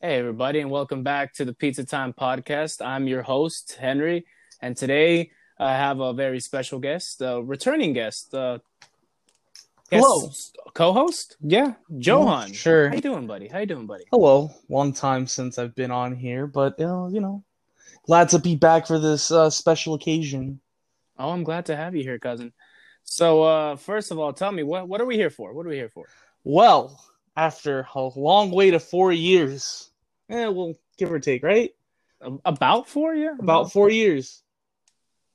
Hey, everybody, and welcome back to the Pizza Time podcast. I'm your host, Henry, and today I have a very special guest, a returning guest. Uh, guest- Hello. co-host? Yeah, Johan. sure. How you doing, buddy? How you doing, buddy? Hello, long time since I've been on here, but uh, you know, glad to be back for this uh, special occasion. Oh, I'm glad to have you here, cousin. So, uh, first of all, tell me what what are we here for? What are we here for? Well, after a long wait of four years, eh, well, give or take, right? About four, yeah. About four years,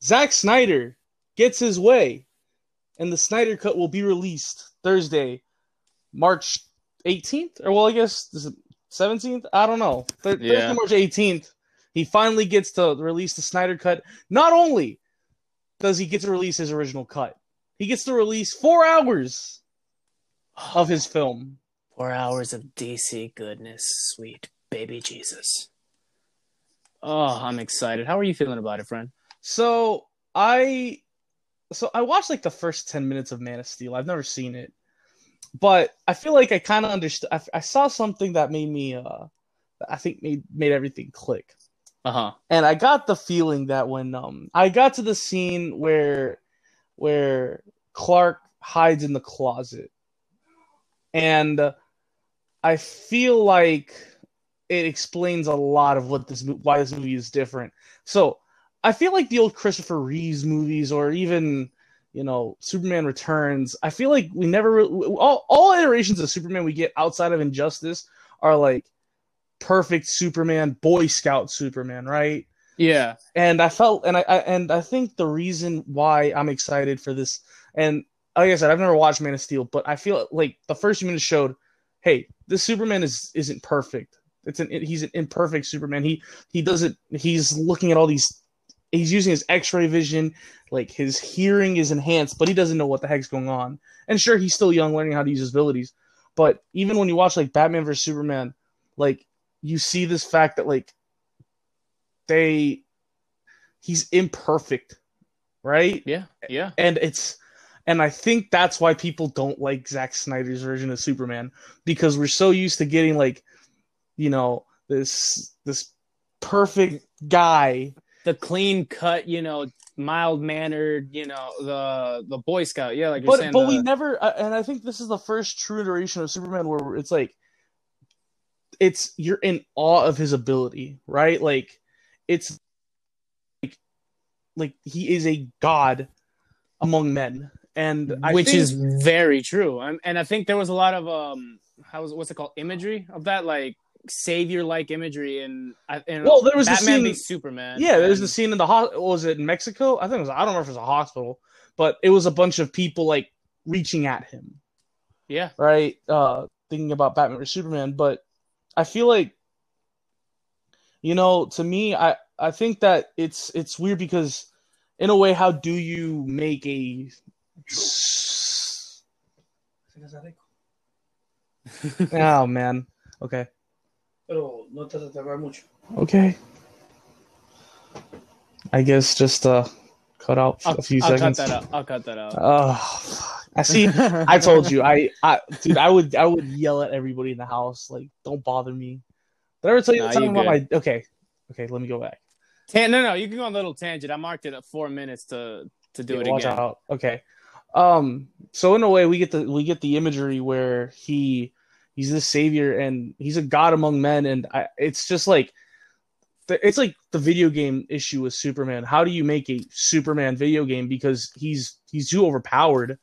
Zack Snyder gets his way, and the Snyder Cut will be released Thursday, March 18th, or well, I guess is it 17th? I don't know. Th- Yeah. Thursday, March 18th, he finally gets to release the Snyder Cut. Not only does he get to release his original cut, he gets to release four hours of his film. Four hours of DC goodness, sweet baby Jesus. Oh, I'm excited. How are you feeling about it, friend? So I, so I watched like the first ten minutes of Man of Steel. I've never seen it, but I feel like I kind of understood. I, I saw something that made me, uh, I think made made everything click. Uh huh. and I got the feeling that when um I got to the scene where where Clark hides in the closet, and uh, I feel like it explains a lot of what this why this movie is different. So I feel like the old Christopher Reeves movies, or even you know Superman Returns. I feel like we never all all iterations of Superman we get outside of Injustice are like perfect Superman, Boy Scout Superman, right? Yeah. and I felt and I, I and I think the reason why I'm excited for this and like I said I've never watched Man of Steel but I feel like the first few minutes showed hey this Superman is isn't perfect it's an he's an imperfect Superman he he doesn't he's looking at all these he's using his x-ray vision like his hearing is enhanced but he doesn't know what the heck's going on and sure he's still young learning how to use his abilities but even when you watch like Batman vs Superman like you see this fact that like they he's imperfect right Yeah. Yeah. and it's and i think that's why people don't like Zack snyder's version of superman because we're so used to getting like you know this this perfect guy The clean cut, you know, mild mannered, you know, the the Boy Scout. Yeah, like you're but saying. but the- we never uh, and i think this is the first true iteration of superman where it's like it's you're in awe of his ability right like it's like like he is a god among men and I which think- is very true. Um, and I think there was a lot of um, how was what's it called imagery of that like savior like imagery and Well, there was a scene- Superman. yeah there's and- the scene in the ho- was it in mexico i think it was i don't know if it was a hospital but it was a bunch of people like reaching at him yeah right? Uh, thinking about Batman or Superman, but I feel like, you know, to me, I I think that it's it's weird because, in a way, how do you make a oh man, okay, Pero no te tarda mucho. okay, I guess just uh, cut out I'll, a few I'll cut seconds. that out. I'll cut that out. Oh, I see. I told you, I, I, dude, I would, I would yell at everybody in the house, like, don't bother me. Did I ever tell you Nah, the time about my? Okay, okay, let me go back. Tan- no, no, you can go on a little tangent. I marked it at four minutes to to do Yeah, it watch again. out. Okay. Um. So in a way, we get the we get the imagery where he he's the savior and he's a god among men, and I, it's just like it's like the video game issue with Superman. How do you make a Superman video game because he's he's too overpowered?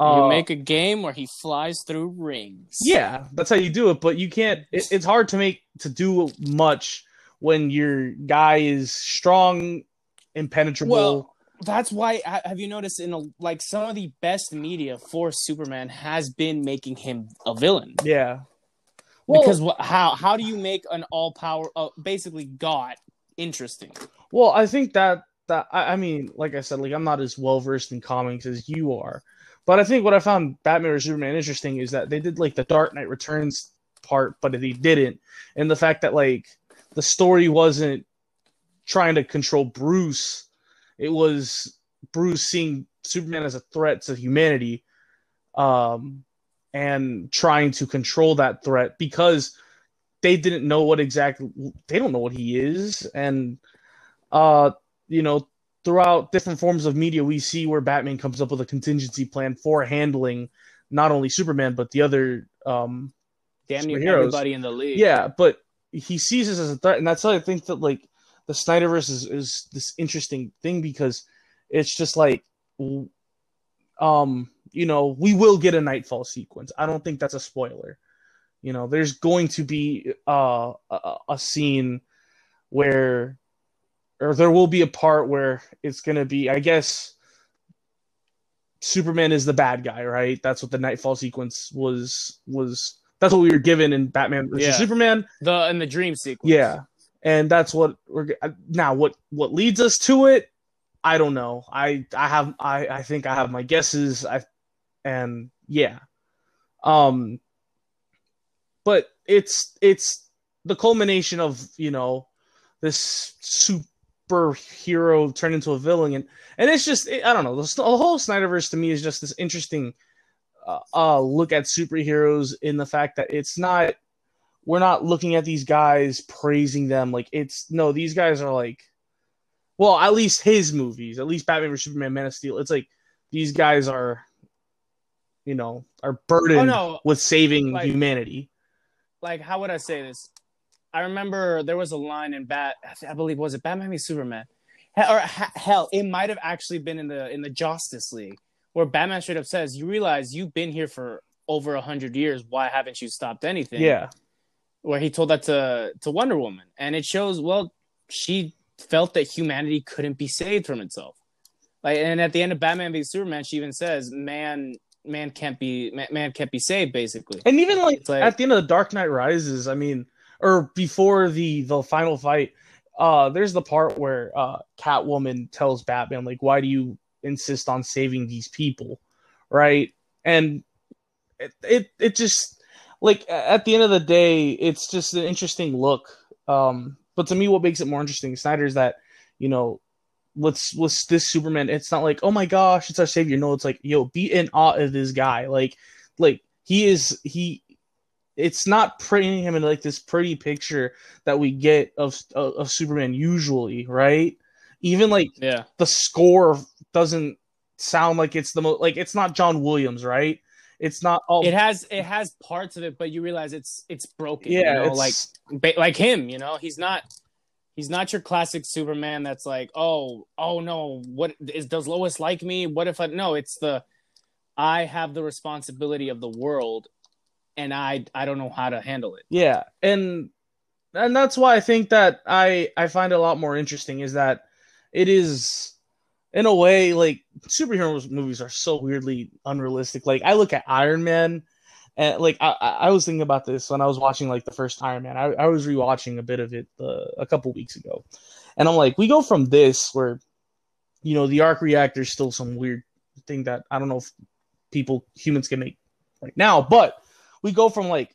You Uh, make a game where he flies through rings. Yeah, that's how you do it. But you can't. It, it's hard to make to do much when your guy is strong, impenetrable. Well, that's why. Have you noticed in a, like some of the best media for Superman has been making him a villain? yeah. Well, because wha how how do you make an all power, uh, basically God, interesting? Well, I think that that I, I mean, like I said, like I'm not as well versed in comics as you are, but I think what I found Batman or Superman interesting is that they did like the Dark Knight Returns part, but they didn't, and the fact that like the story wasn't trying to control Bruce, it was Bruce seeing Superman as a threat to humanity, um, and trying to control that threat because they didn't know what exactly they don't know what he is and uh you know throughout different forms of media we see where batman comes up with a contingency plan for handling not only superman but the other um Damn near everybody in the league. yeah but he sees this as a threat and that's why i think that like the snyderverse is, is this interesting thing because it's just like um you know we will get a nightfall sequence. I don't think that's a spoiler. You know there's going to be uh, a, a scene where or there will be a part where it's going to be i guess superman is the bad guy right? That's what the nightfall sequence was was that's what we were given in batman versus Yeah. superman. The in the dream sequence. yeah and that's what we're now what what leads us to it i don't know. I i have i i think i have my guesses. I and yeah. Um but it's it's the culmination of you know this superhero turned into a villain. And and it's just i don't know. The, the whole snyderverse to me is just this interesting uh, uh look at superheroes in the fact that it's not we're not looking at these guys praising them like it's no these guys are like well at least his movies at least batman vs superman man of steel it's like these guys are you know are burdened Oh, no. with saving Like- humanity like how would I say this? I remember there was a line in Bat. I believe was it Batman v Superman, He- or hell, it might have actually been in the in the Justice League where Batman straight up says, "You realize you've been here for over a hundred years. Why haven't you stopped anything?" yeah where he told that to to Wonder Woman, and it shows. Well, she felt that humanity couldn't be saved from itself. Like, and at the end of Batman v Superman, she even says, "Man, man can't be man, man can't be saved." Basically, And even like, like- at the end of the Dark Knight Rises, I mean, or before the the final fight, uh, there's the part where uh, Catwoman tells Batman like, "Why do you insist on saving these people?" Right? And it it, it just like at the end of the day, it's just an interesting look. Um, but to me, what makes it more interesting, Snyder, is that you know. Let's let's this Superman. It's not like oh my gosh, it's our savior. No, it's like yo, be in awe of this guy. Like like he is he it's not painting him in like this pretty picture that we get of of, of Superman usually, right? Even like yeah, the score doesn't sound like it's the most like it's not John Williams, right? It's not all it has it has parts of it, but you realize it's it's broken. yeah, you know? like ba- like him. You know, he's not he's not your classic Superman. That's like, oh, oh no, what is does Lois like me? What if I no? It's the I have the responsibility of the world, and I I don't know how to handle it. Yeah, and and that's why I think that I I find it a lot more interesting is that it is in a way like superhero movies are so weirdly unrealistic. Like I look at Iron Man and like I I was thinking about this when I was watching like the first Iron Man. I, I was rewatching a bit of it uh, a couple weeks ago, and I'm like, we go from this where you know the arc reactor is still some weird thing that I don't know if people humans can make right now, but we go from like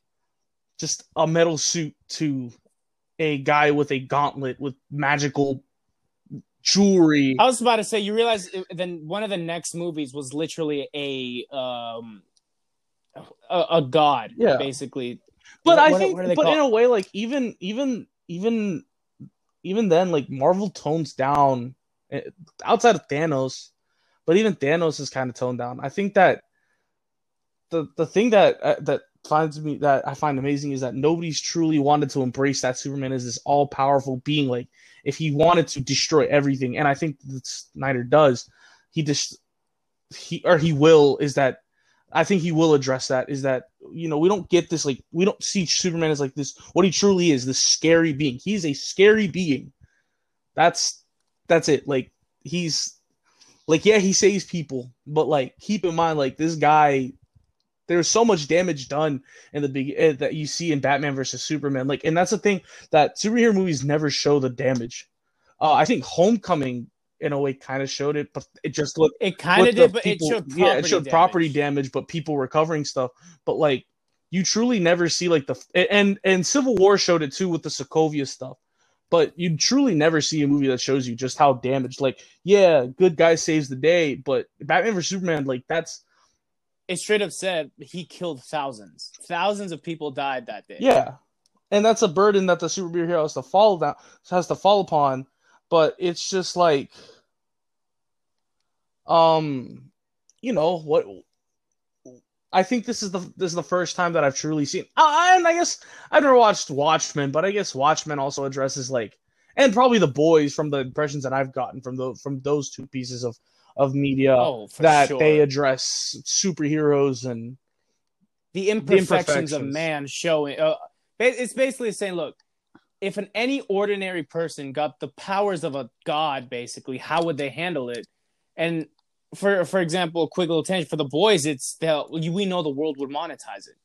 just a metal suit to a guy with a gauntlet with magical jewelry. I was about to say, you realize it- then one of the next movies was literally a um a, a god, Yeah. basically. but what- I think, what they but call- in a way, like even even even even then, like Marvel tones down eh, outside of Thanos, but even Thanos is kind of toned down. I think that the the thing that uh, that finds me that I find amazing is that nobody's truly wanted to embrace that Superman is this all powerful being. Like if he wanted to destroy everything, and I think that Snyder does, he just he or he will is that I think he will address that is that you know we don't get this like we don't see Superman as like this what he truly is this scary being. He's a scary being. That's that's it. Like he's like yeah he saves people, but like keep in mind like this guy. There's so much damage done in the big eh, that you see in Batman versus Superman. Like, and that's the thing that superhero movies never show the damage. Uh, I think Homecoming in a way kind of showed it, but it just looked It kind of did, but people- it showed property yeah, it showed damage. property damage, but people recovering stuff. But like, you truly never see like the and and Civil War showed it too with the Sokovia stuff. But you truly never see a movie that shows you just how damaged. Like, yeah, good guy saves the day, but Batman vs Superman, like that's It straight up said he killed thousands. Thousands of people died that day. yeah, and that's a burden that the superhero has to fall down has to fall upon. But it's just like, um, you know what? I think this is the this is the first time that I've truly seen. Uh, and I guess I've never watched Watchmen, but I guess Watchmen also addresses like, and probably the boys from the impressions that I've gotten from the from those two pieces of of media Oh, that sure. they address superheroes and the imperfections, of imperfections. man showing. Uh, it's basically saying, look, if an any ordinary person got the powers of a god, basically, how would they handle it? And for for example, a quick little tangent for the boys, it's that we know the world would monetize it.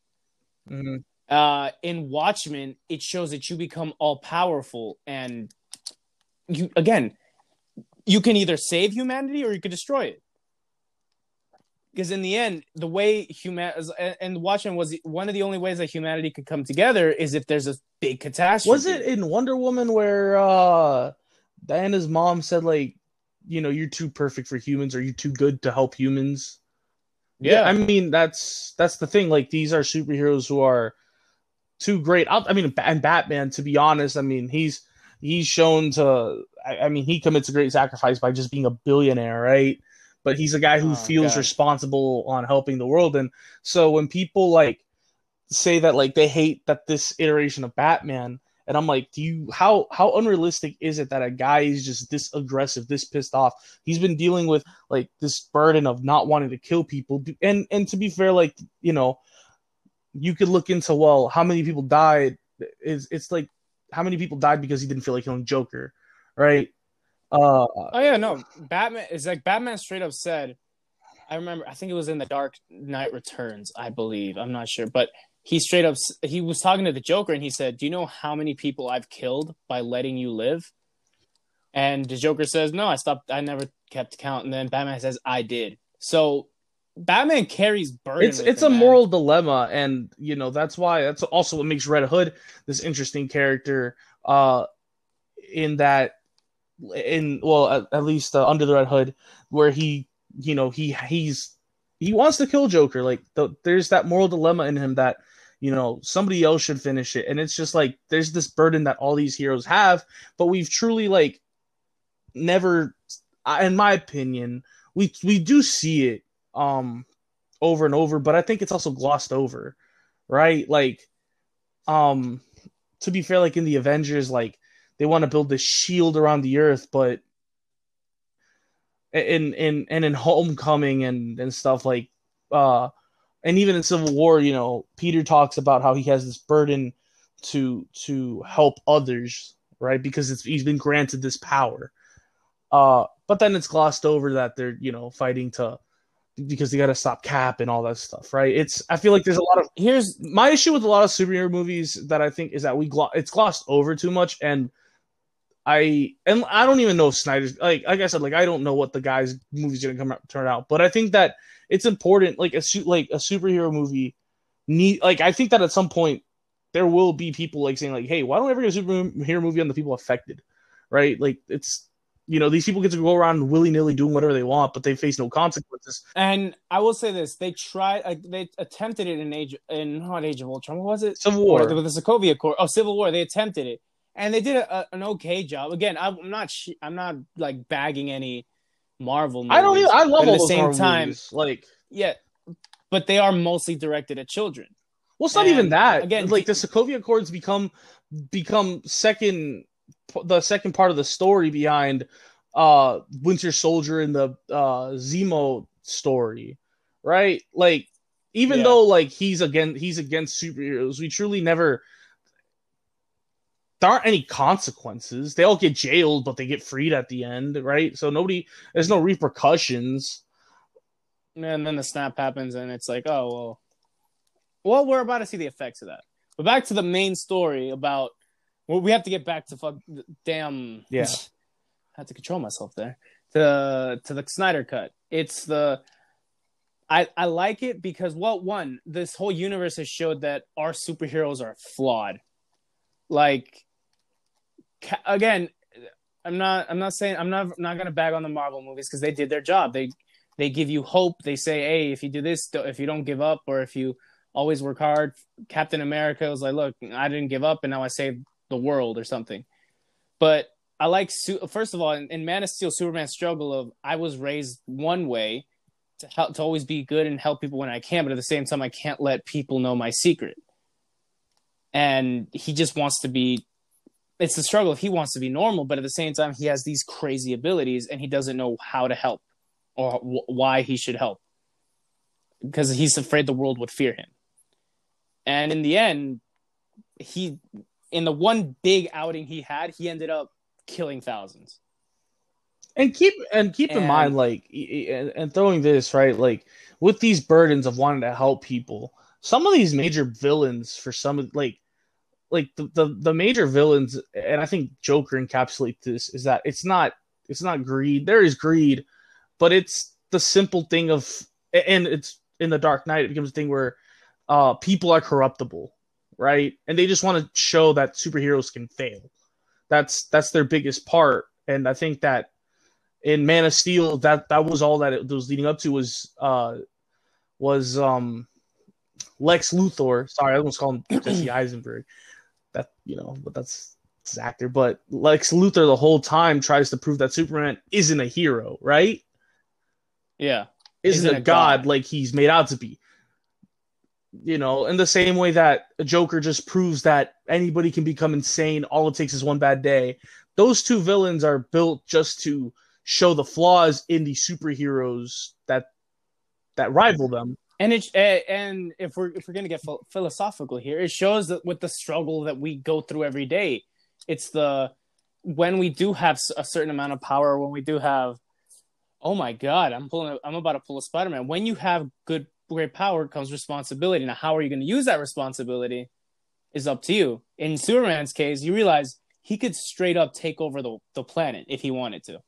mm-hmm. Uh, in Watchmen, it shows that you become all powerful, and you again, you can either save humanity or you can destroy it. Because in the end, the way human and Watchmen was one of the only ways that humanity could come together is if there's a big catastrophe. Was it in Wonder Woman where uh Diana's mom said like, you know, you're too perfect for humans or you're too good to help humans? Yeah, I mean that's that's the thing. Like these are superheroes who are too great. I, I mean, and Batman. To be honest, I mean he's he's shown to. I, I mean he commits a great sacrifice by just being a billionaire, right? But he's a guy who Oh, feels God. responsible on helping the world, and so when people like say that like they hate that this iteration of Batman, and I'm like, do you how how unrealistic is it that a guy is just this aggressive, this pissed off? He's been dealing with like this burden of not wanting to kill people, and and to be fair, like you know, you could look into well, how many people died? Is it's like how many people died because he didn't feel like killing Joker, right? Uh, Oh yeah, no. Batman is like Batman straight up said. I remember. I think it was in the Dark Knight Returns. I believe. I'm not sure, but he straight up he was talking to the Joker and he said, "Do you know how many people I've killed by letting you live?" And the Joker says, "No, I stopped. I never kept count." And then Batman says, "I did." So Batman carries burden. it's it's him, a man. moral dilemma and you know that's why that's also what makes red hood this interesting character uh in that in well at, at least uh, under the red hood where he you know he he's he wants to kill joker like the, there's that moral dilemma in him that you know somebody else should finish it and it's just like there's this burden that all these heroes have but we've truly like never in my opinion we we do see it um over and over but i think it's also glossed over right? Like um to be fair like in the avengers like they want to build this shield around the earth but in in and in homecoming and and stuff like uh and even in civil war you know peter talks about how he has this burden to to help others right? Because it's he's been granted this power. Uh but then it's glossed over that they're you know fighting to because they got to stop cap and all that stuff right it's i feel like there's a lot of Here's my issue with a lot of superhero movies that I think is that we glo- it's glossed over too much, and I and I don't even know if Snyder's like like I said like I don't know what the guy's movie's gonna come out turn out, but I think that it's important like a su- like a superhero movie need like I think that at some point there will be people like saying like hey why don't we ever get a superhero movie on the people affected, right? Like it's you know these people get to go around willy nilly doing whatever they want, but they face no consequences. and I will say this: they tried, like, they attempted it in age, in not Age of Ultron. What was it? Civil War. with the Sokovia Accord. Oh, Civil War. They attempted it, and they did a, a- an okay job. Again, I'm not, sh- I'm not like bagging any Marvel. Movies, I don't even I love all at the same Marvel time, movies. like yeah, but they are mostly directed at children. Well, it's not even that. again, like the Sokovia Accords become become second the second part of the story behind uh Winter Soldier and the uh Zemo story, right? Like even Yeah. though like he's again he's against superheroes, we truly never there aren't any consequences. They all get jailed, but they get freed at the end, right? So nobody there's no repercussions. And then the snap happens, and it's like, oh well, well, we're about to see the effects of that. But back to the main story about. Well, we have to get back to fuck damn. Yeah. I had to control myself there. To to the Snyder cut. It's the. I I like it because well, one, this whole universe has showed that our superheroes are flawed. Like, ca- again, I'm not I'm not saying I'm not not gonna bag on the Marvel movies because they did their job. They they give you hope. They say, hey, if you do this, if you don't give up, or if you always work hard. Captain America was like, look, I didn't give up, and now I saved the world or something. But I like first of all in, in Man of Steel, Superman's struggle of I was raised one way to help to always be good and help people when I can, but at the same time I can't let people know my secret. And he just wants to be it's the struggle if he wants to be normal, but at the same time he has these crazy abilities and he doesn't know how to help or why he should help because he's afraid the world would fear him. And in the end, he in the one big outing he had, he ended up killing thousands. And keep and keep and, in mind, like, and, and throwing this right, like with these burdens of wanting to help people, some of these major villains for some of like like the, the the major villains and i think joker encapsulates this is that it's not it's not greed there is greed but it's the simple thing of and it's in the dark knight it becomes a thing where uh people are corruptible right? And they just want to show that superheroes can fail. That's that's their biggest part. And i think that in man of steel that that was all that it was leading up to was uh was um lex luthor. Sorry i almost call him jesse eisenberg. That you know but that's his actor. But lex luthor the whole time tries to prove that superman isn't a hero right? Yeah. Isn't, isn't a, god, god like he's made out to be you know, in the same way that a Joker just proves that anybody can become insane, all it takes is one bad day. Those two villains are built just to show the flaws in the superheroes that that rival them. And it eh, and if we're if we're gonna get philosophical here, it shows that with the struggle that we go through every day, it's the when we do have a certain amount of power, when we do have, oh my god, I'm pulling, I'm about to pull a Spider Man. When you have good great power comes responsibility. Now, how are you going to use that responsibility is up to you. In Superman's case, you realize he could straight up take over the, the planet if he wanted to,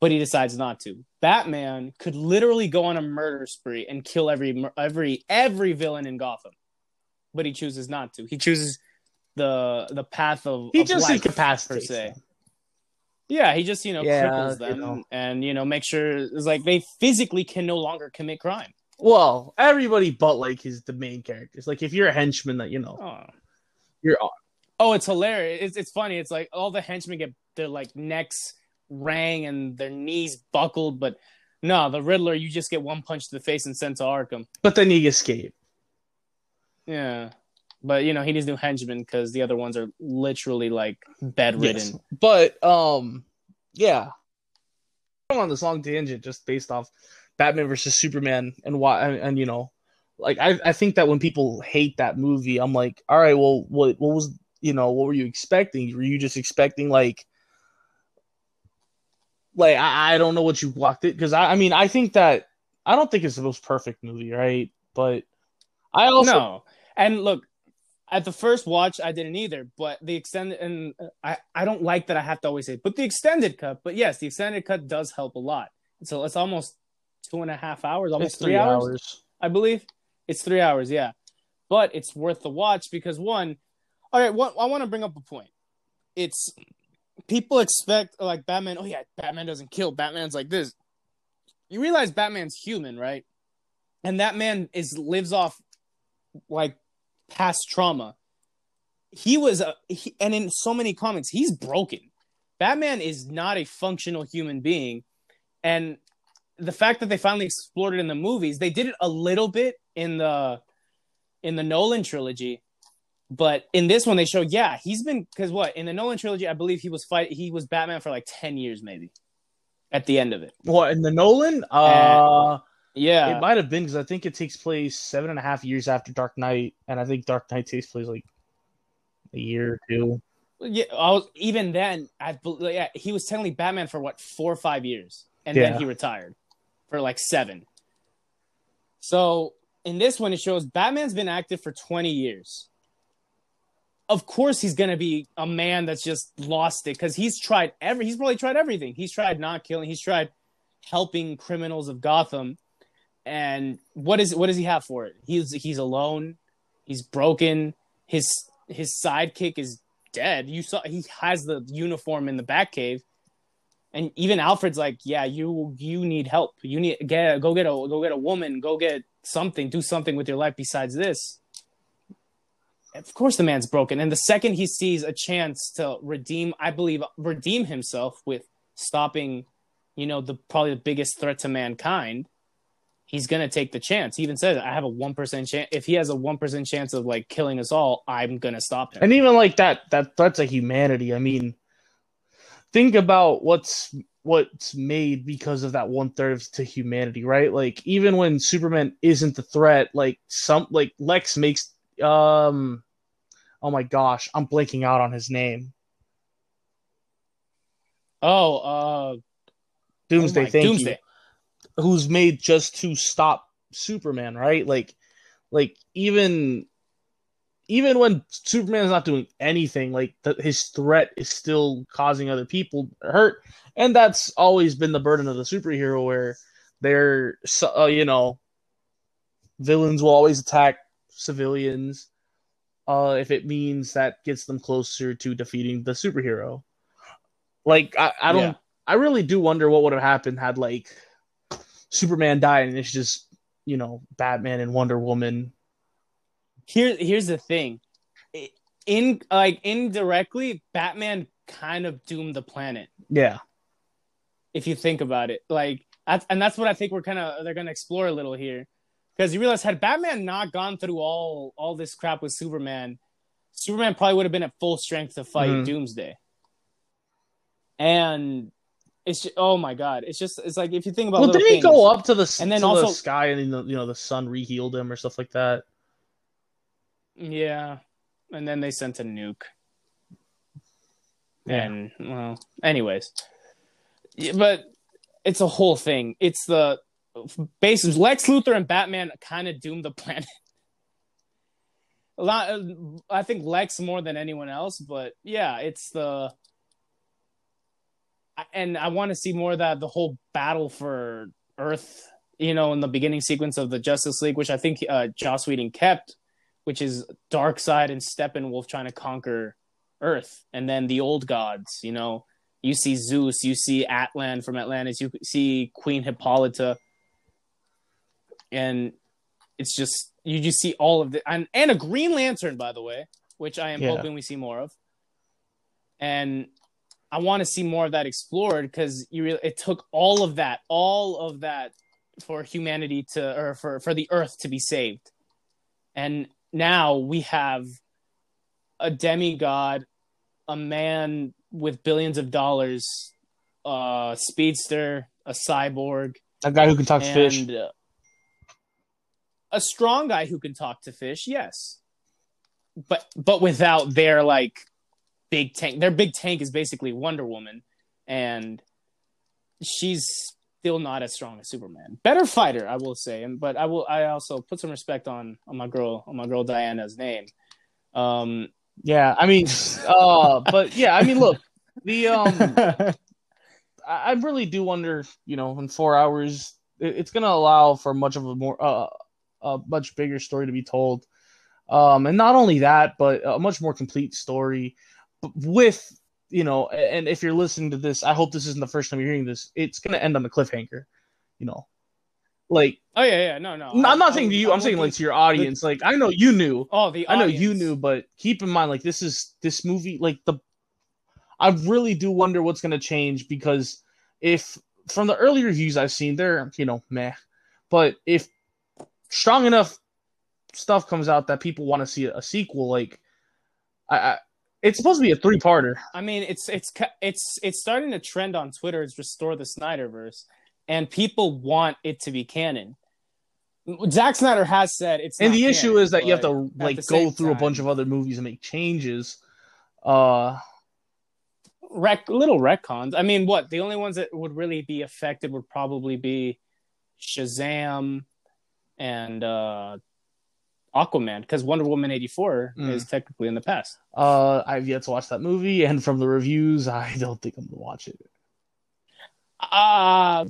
but he decides not to. Batman could literally go on a murder spree and kill every every every villain in Gotham, but he chooses not to. He chooses the the path of he of just life, incapacitates per se. Yeah, he just you know yeah, cripples them you know. and you know make sure it's like they physically can no longer commit crime. Well, everybody but like is the main characters. Like if you're a henchman, that you know, oh. you're. Oh, it's hilarious! It's it's funny. It's like all the henchmen get their like necks rang and their knees buckled, but no, the Riddler, you just get one punch to the face and sent to Arkham. But then you escape. Yeah, but you know he needs new henchmen because the other ones are literally like bedridden. Yes. But um, yeah, I'm on this long tangent just based off Batman versus Superman and why and, and, you know like I I think that when people hate that movie I'm like all right well what what was you know what were you expecting? Were you just expecting like like I, I don't know what you walked it because I I mean I think that I don't think it's the most perfect movie right? But I also no. And look at the first watch I didn't either but the extended and uh, I I don't like that I have to always say but the extended cut but yes the extended cut does help a lot. So it's almost two and a half hours, almost three, three hours, hours, I believe. It's three hours, yeah. But it's worth the watch because one, all right, what I want to bring up a point. It's people expect like Batman. Oh yeah, Batman doesn't kill. Batman's like this. You realize Batman's human, right? And that man is lives off like past trauma. He was a, he, and in so many comics, he's broken. Batman is not a functional human being, and the fact that they finally explored it in the movies, they did it a little bit in the in the Nolan trilogy, but in this one they show yeah he's been because what in the Nolan trilogy I believe he was fight he was Batman for like ten years maybe at the end of it. What in the Nolan? Uh, and, yeah, it might have been because I think it takes place seven and a half years after Dark Knight, and I think Dark Knight takes place like a year or two. Yeah, I was even then. I yeah, he was technically Batman for what four or five years, and yeah. then he retired for like seven. So in this one, it shows Batman's been active for 20 years. Of course, he's gonna be a man that's just lost it because he's tried every. He's probably tried everything. He's tried not killing. He's tried helping criminals of Gotham. And what is what does he have for it? He's he's alone. He's broken. His his sidekick is dead. You saw he has the uniform in the Batcave and even Alfred's like, yeah, you you need help. You need get go get a go get a woman. Go get something, do something with your life besides this. Of course, the man's broken. And the second he sees a chance to redeem, I believe, redeem himself with stopping, you know, the probably the biggest threat to mankind, he's gonna take the chance. He even says, "I have a one percent chance. If he has a one percent chance of like killing us all, I'm gonna stop him." And even like that, that threat to humanity. I mean, think about what's what's made because of that one third to humanity, right? Like even when Superman isn't the threat, like some like Lex makes um oh my gosh, I'm blanking out on his name. Oh, uh Doomsday, oh thank Doomsday. you. Who's made just to stop Superman, right? Like like even even when Superman is not doing anything, like the, his threat is still causing other people hurt, and that's always been the burden of the superhero, where they're uh, you know villains will always attack civilians uh, if it means that gets them closer to defeating the superhero. Like I, I don't, Yeah. I really do wonder what would have happened had like Superman died and it's just you know Batman and Wonder Woman. Here here's the thing. In like indirectly, Batman kind of doomed the planet. Yeah, if you think about it. Like, that's, and that's what I think we're kind of they're gonna explore a little here, because you realize had Batman not gone through all all this crap with Superman, Superman probably would have been at full strength to fight Mhm. Doomsday. And it's just, oh my god, it's just it's like if you think about well, didn't he go up to the And then also- the sky and you know the sun rehealed him or stuff like that? Yeah, and then they sent a nuke. Yeah. And well, anyways, Yeah, but it's a whole thing. It's the basis. Lex Luthor and Batman kind of doomed the planet. A lot, I think Lex more than anyone else, but yeah, it's the. And I want to see more of that the whole battle for Earth, you know, in the beginning sequence of the Justice League, which I think uh, Joss Whedon kept, which is Darkseid and Steppenwolf trying to conquer Earth, and then the old gods. You know, you see Zeus, you see Atlan from Atlantis, you see Queen Hippolyta, and it's just you just see all of the and, and a Green Lantern, by the way, which I am Yeah. hoping we see more of. And I want to see more of that explored because you it took all of that, all of that for humanity to or for for the Earth to be saved, and now we have a demigod, a man with billions of dollars, a speedster, a cyborg, A guy who can talk to fish. uh, a strong guy who can talk to fish. Yes, but but without their like big tank. Their big tank is basically Wonder Woman, and she's still not as strong as Superman. Better fighter, I will say, and but I will I also put some respect on on my girl on my girl Diana's name. Um, Yeah, I mean, uh, but yeah, I mean, look, the um, I really do wonder, you know, in four hours, it- it's going to allow for much of a more, uh, a much bigger story to be told. Um, and not only that, but a much more complete story with, you know, and if you're listening to this, I hope this isn't the first time you're hearing this. It's going to end on a cliffhanger, you know, like, oh yeah, yeah, no, no. I'm not I- saying to you, I'm I'm saying like to your audience. Like, I know you knew, Oh, the I know you knew, but keep in mind, like this is this movie, like the I really do wonder what's gonna change because if from the early reviews I've seen, they're you know meh, but if strong enough stuff comes out that people want to see a sequel, like I, I it's supposed to be a three parter. I mean, it's it's it's it's starting to trend on Twitter. It's restore the Snyderverse, and people want it to be canon. Zack Snyder has said it's, And the issue is that you have to like go through a bunch of other movies and make changes. Uh rec- little retcons. I mean, what the only ones that would really be affected would probably be Shazam and uh, Aquaman, because Wonder Woman eighty four Mm. is technically in the past. uh I've yet to watch that movie and from the reviews I don't think I'm gonna watch it. Uh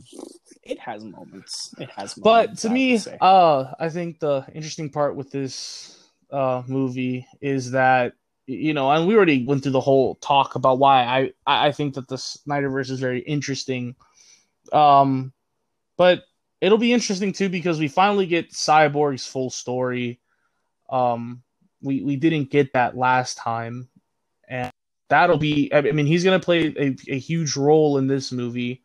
it has moments. It has moments. but to I me uh i think the interesting part with this uh movie is that you know and we already went through the whole talk about why i i I think that the snyderverse is very interesting um but it'll be interesting too because we finally get Cyborg's full story. Um, we we didn't get that last time, and that'll be. I mean, he's gonna play a, a huge role in this movie.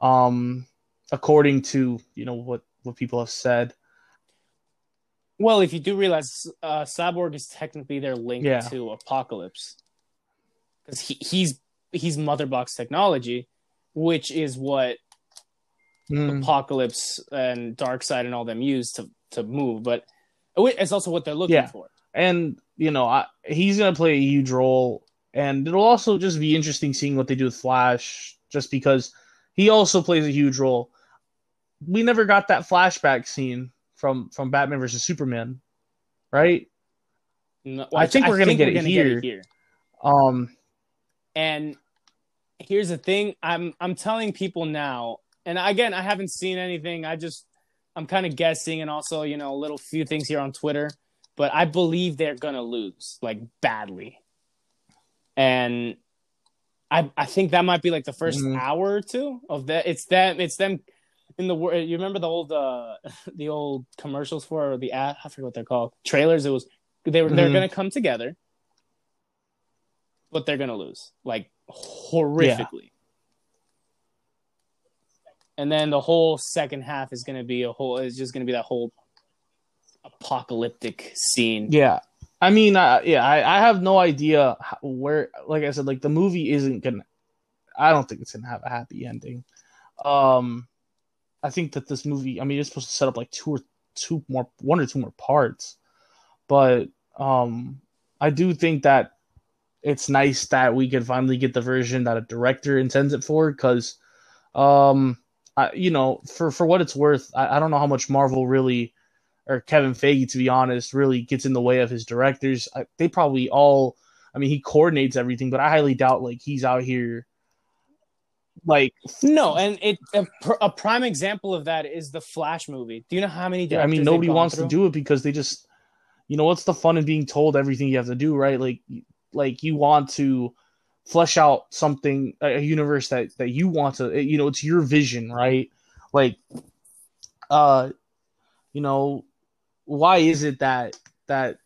Um, according to you know what what people have said. Well, if you do realize, uh, Cyborg is technically their link Yeah. to Apokolips, because he, he's he's Mother Box technology, which is what Mm, Apokolips and Darkseid and all them use to to move. But it's also what they're looking Yeah. for. and you know I, he's gonna play a huge role, and it'll also just be interesting seeing what they do with Flash, just because he also plays a huge role. We never got that flashback scene from from Batman versus Superman, right? No, I think we're gonna get it here. here. Um, And here's the thing: I'm I'm telling people now, and again, I haven't seen anything. I just I'm kind of guessing, and also you know a little few things here on Twitter, but I believe they're gonna lose like badly, and I I think that might be like the 1st Mhm. hour or two of that. It's them. It's them. In the wor- you remember the old uh the old commercials for or the ad I forget what they're called trailers it was they were they're Mhm. gonna come together but they're gonna lose like horrifically. And then the whole second half is gonna be a whole. It's just gonna be that whole apocalyptic scene. yeah, I mean, uh, yeah, I, I have no idea how, where. Like I said, like the movie isn't gonna. I don't think it's gonna have a happy ending. Um, I think that this movie. I mean, it's supposed to set up like two or two more, one or two more parts, but um, I do think that it's nice that we can finally get the version that a director intends it for because um I, you know for for what it's worth I, I don't know how much marvel really or kevin feige to be honest really gets in the way of his directors I, they probably all i mean he coordinates everything but i highly doubt like he's out here like No, and it a, pr- a prime example of that is the Flash movie. Do you know how many? Yeah, I mean, nobody wants through? to do it because they just, you know, what's the fun in being told everything you have to do, right? Like, like you want to flesh out something, a universe that that you want to, you know, it's your vision, right? Like, uh, you know, why is it that that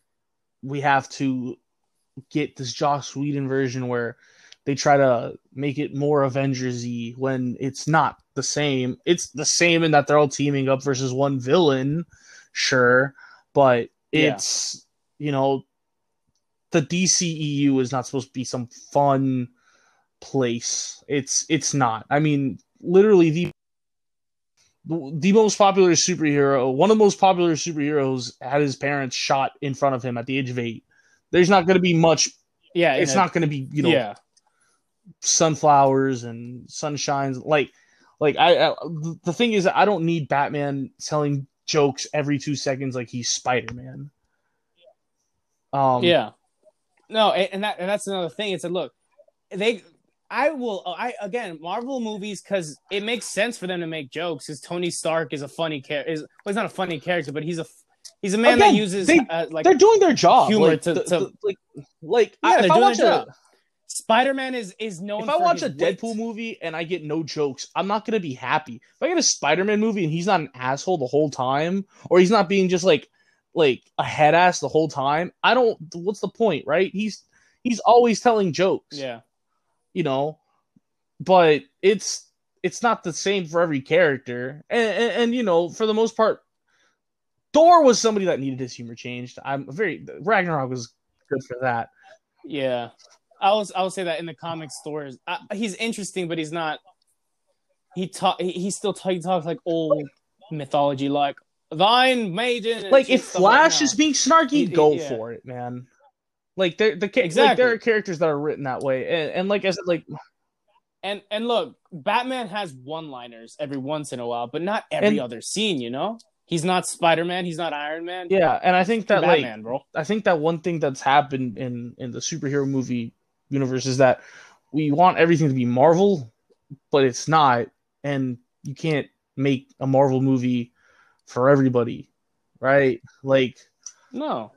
we have to get this Joss Whedon version where they try to make it more Avengers-y when it's not the same. It's the same in that they're all teaming up versus one villain, sure, but Yeah. it's you know the DCEU is not supposed to be some fun place. It's it's not. I mean, literally the the most popular superhero, one of the most popular superheroes, had his parents shot in front of him at the age of eight. There's not going to be much. Yeah, It's a- not going to be you know yeah, sunflowers and sunshines like like I, I the thing is i don't need batman telling jokes every two seconds like he's spider-man um yeah. No, and and that and that's another thing. It's a look. They, I will. I again, Marvel movies because it makes sense for them to make jokes. Because Tony Stark is a funny character. Is well, he's not a funny character, but he's a he's a man Again, that uses they- uh, like they're doing their job humor like, to- the- to- the- like like Yeah, I, they're if I doing watch their a job. Spider Man is is known. if I watch a wit. Deadpool movie and I get no jokes, I'm not gonna be happy. If I get a Spider-Man movie and he's not an asshole the whole time, or he's not being just like like a head ass the whole time, I don't. What's the point, right? He's he's always telling jokes. yeah, you know but it's it's not the same for every character and, and, and you know for the most part thor was somebody that needed his humor changed i'm very ragnarok was good for that yeah. I was I would say that in the comic stores, uh, he's interesting, but he's not. He talk. He, he still talk, he talks like old mythology, like thine maiden. like if stuff like flash that. is being snarky He- he- go yeah. for it man like they're the ca- like Exactly. there are characters that are written that way and, and like i said like And and look, Batman has one-liners every once in a while, but not every And- other scene. You know, he's not Spider-Man. He's not Iron Man. yeah and i think He's that like bro. I think that one thing that's happened in in the superhero movie universe is that we want everything to be Marvel, but it's not, and you can't make a Marvel movie for everybody, right? Like, No,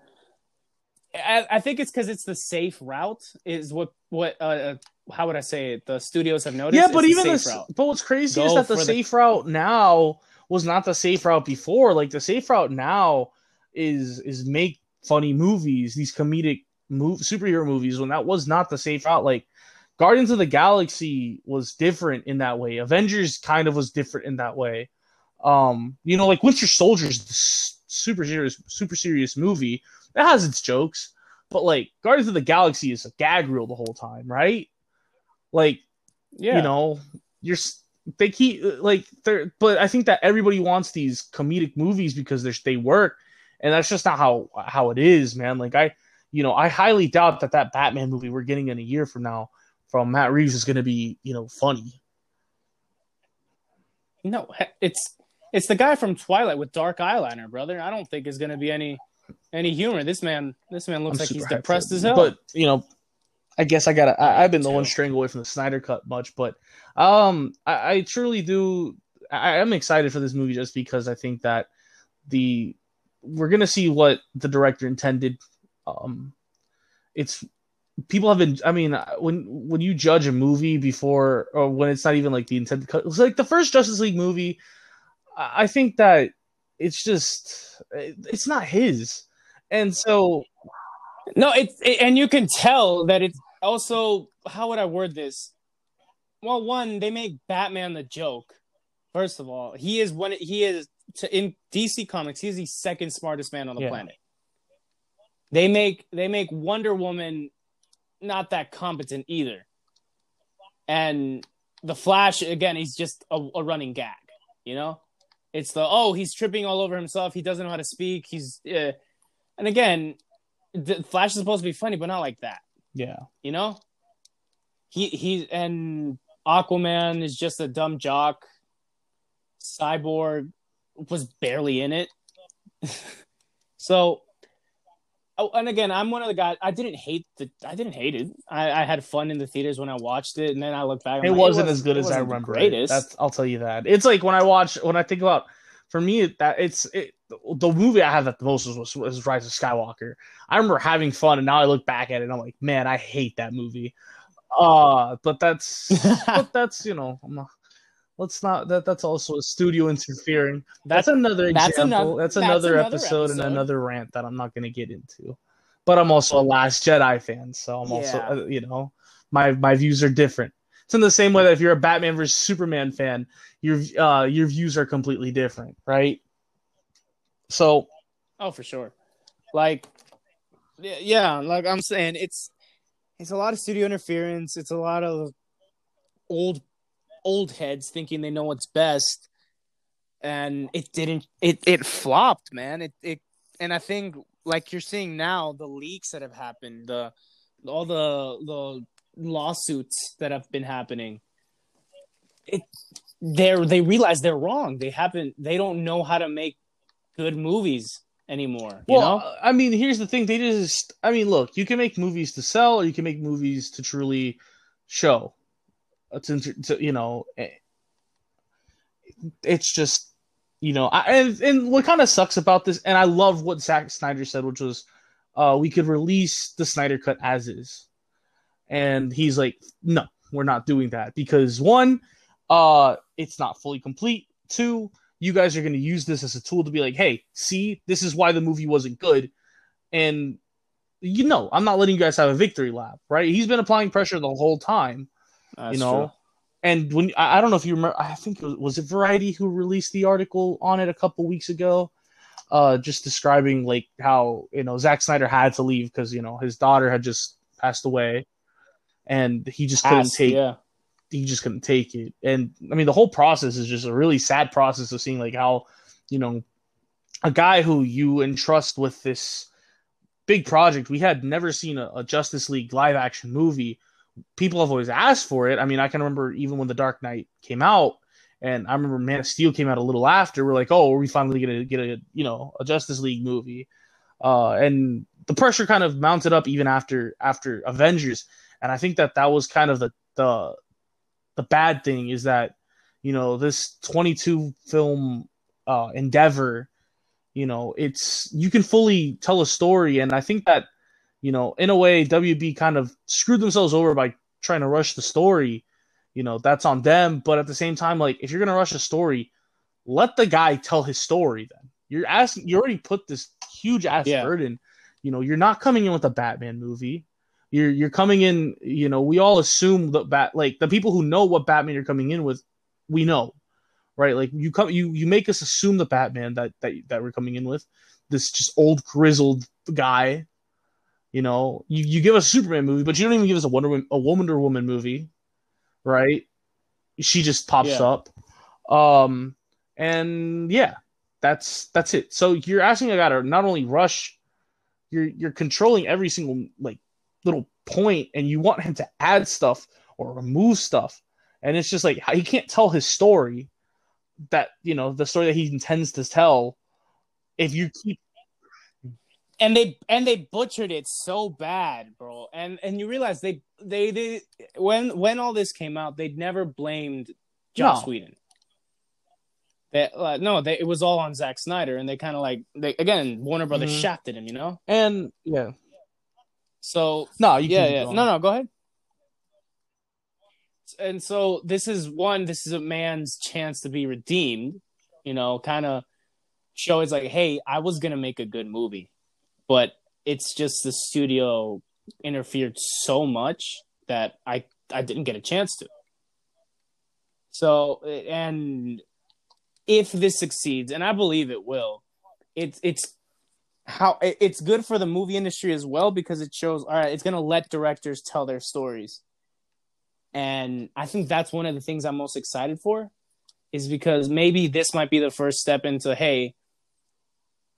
I, I think it's because it's the safe route. Is what what uh, uh, how would I say it? The studios have noticed. yeah, but the even safe this, route. but what's crazy Go is that the for the- safe route now was not the safe route before. Like the safe route now is is make funny movies, these comedic move superhero movies when that was not the safe route. Like Guardians of the Galaxy was different in that way. Avengers kind of was different in that way. Um, you know, like Winter Soldier's super serious, super serious movie. It has its jokes, but like Guardians of the Galaxy is a gag reel the whole time, right? Like, yeah. you know, you're they keep like they're, but I think that everybody wants these comedic movies because they they work, and that's just not how how it is, man. Like I, you know, I highly doubt that that Batman movie we're getting in a year from now from Matt Reeves is going to be, you know, funny. No, it's it's the guy from Twilight with dark eyeliner, brother. I don't think is going to be any any humor. This man, this man looks I'm like he's depressed as hell. But you know, I guess I gotta. I, have been the one straying away from the Snyder cut much, but um, I, I truly do. I am excited for this movie just because I think that the we're gonna see what the director intended. Um, it's people have been. I mean, when when you judge a movie before or when it's not even like the intended cut, it's like the first Justice League movie I think that it's just it's not his, and so no, it's it, and you can tell that it's also how would I word this? Well, one they make Batman the joke. First of all, he is one. He is to, in DC Comics. He's the second smartest man on the yeah. planet. They make they make Wonder Woman not that competent either, and the Flash again. He's just a, a running gag, you know. It's the oh he's tripping all over himself. He doesn't know how to speak. He's uh, and again, the Flash is supposed to be funny, but not like that. Yeah, you know. He he and Aquaman is just a dumb jock. Cyborg was barely in it. so Oh, and again, I'm one of the guys. I didn't hate the. I didn't hate it. I, I had fun in the theaters when I watched it, and then I look back. It, like, wasn't it, was, as good as I remember. Greatest. That's. I'll tell you that. It's like when I watch when I think about. For me, that it's it, the movie I have that the most was, was Rise of Skywalker. I remember having fun, and now I look back at it, and I'm like, man, I hate that movie. Uh, but that's but that's you know, I'm not, let's not that that's also a studio interfering. That's, that's another that's example. Another, that's, another, that's episode, episode, and another rant that I'm not going to get into. But I'm also a Last Jedi fan, so I'm yeah. also uh, you know my my views are different. It's in the same way that if you're a Batman versus Superman fan, your uh your views are completely different, right? So, oh for sure, like yeah, like I'm saying, it's it's a lot of studio interference. It's a lot of old old heads thinking they know what's best. And it didn't it it flopped man. It it and i think like you're seeing now the leaks that have happened the all the the lawsuits that have been happening it they're they realize they're wrong. They haven't they don't know how to make good movies anymore well know? i mean here's the thing. They just i mean look you can make movies to sell or you can make movies to truly show to, to you know, eh, it's just you know, I, and, and what kind of sucks about this, and I love what Zack Snyder said, which was, uh, we could release the Snyder cut as is, and he's like, no, we're not doing that because one, uh, it's not fully complete. Two, you guys are going to use this as a tool to be like, hey, see, this is why the movie wasn't good, and you know, I'm not letting you guys have a victory lap, right? He's been applying pressure the whole time that's you know, true. and when I, I, don't know if you remember, I think it was, was, it Variety who released the article on it a couple weeks ago, uh, just describing like how you know Zack Snyder had to leave because you know his daughter had just passed away, and he just couldn't take. Yeah. He just couldn't take it, and I mean the whole process is just a really sad process of seeing like how, you know, a guy who you entrust with this big project. We had never seen a, a Justice League live action movie people have always asked for it. I mean, I can remember even when The Dark Knight came out, and I remember Man of Steel came out a little after. We're like, oh, are we finally gonna get a you know a Justice League movie? Uh, and the pressure kind of mounted up even after after Avengers, and I think that that was kind of the the the bad thing is that you know this 22 film uh, endeavor, you know, it's you can fully tell a story, and I think that you know, in a way, WB kind of screwed themselves over by trying to rush the story. You know, that's on them. But at the same time, like if you're gonna rush a story, let the guy tell his story. Then you're asking, you already put this huge ass Yeah. burden. You know, you're not coming in with a Batman movie. You're you're coming in. You know, we all assume that bat like the people who know what Batman you're coming in with, we know, right? Like you come, you you make us assume the Batman that that that we're coming in with, this just old grizzled guy. You know, you, you give us a Superman movie, but you don't even give us a Wonder Woman, a Wonder Woman movie, right? She just pops Yeah. up, um, and yeah, that's that's it. So you're asking a guy to not only rush, you're you're controlling every single like little point, and you want him to add stuff or remove stuff, and it's just like he can't tell his story, that you know the story that he intends to tell, if you keep and they and they butchered it so bad, bro. And and you realize they they did when when all this came out, they'd never blamed Joss No. Whedon. They, uh, no, they, it was all on Zack Snyder, and they kind of like they again Warner Brothers Mhm. shafted him, you know. and yeah, So no, you yeah, yeah, no, no, go ahead. And so this is one. This is a man's chance to be redeemed. You know, kind of show it's like, hey, I was gonna make a good movie, but it's just the studio interfered so much that I I didn't get a chance to. So and if this succeeds, and I believe it will, it's it's how it's good for the movie industry as well because it shows all right, it's gonna let directors tell their stories. And I think that's one of the things I'm most excited for, is because maybe this might be the first step into hey,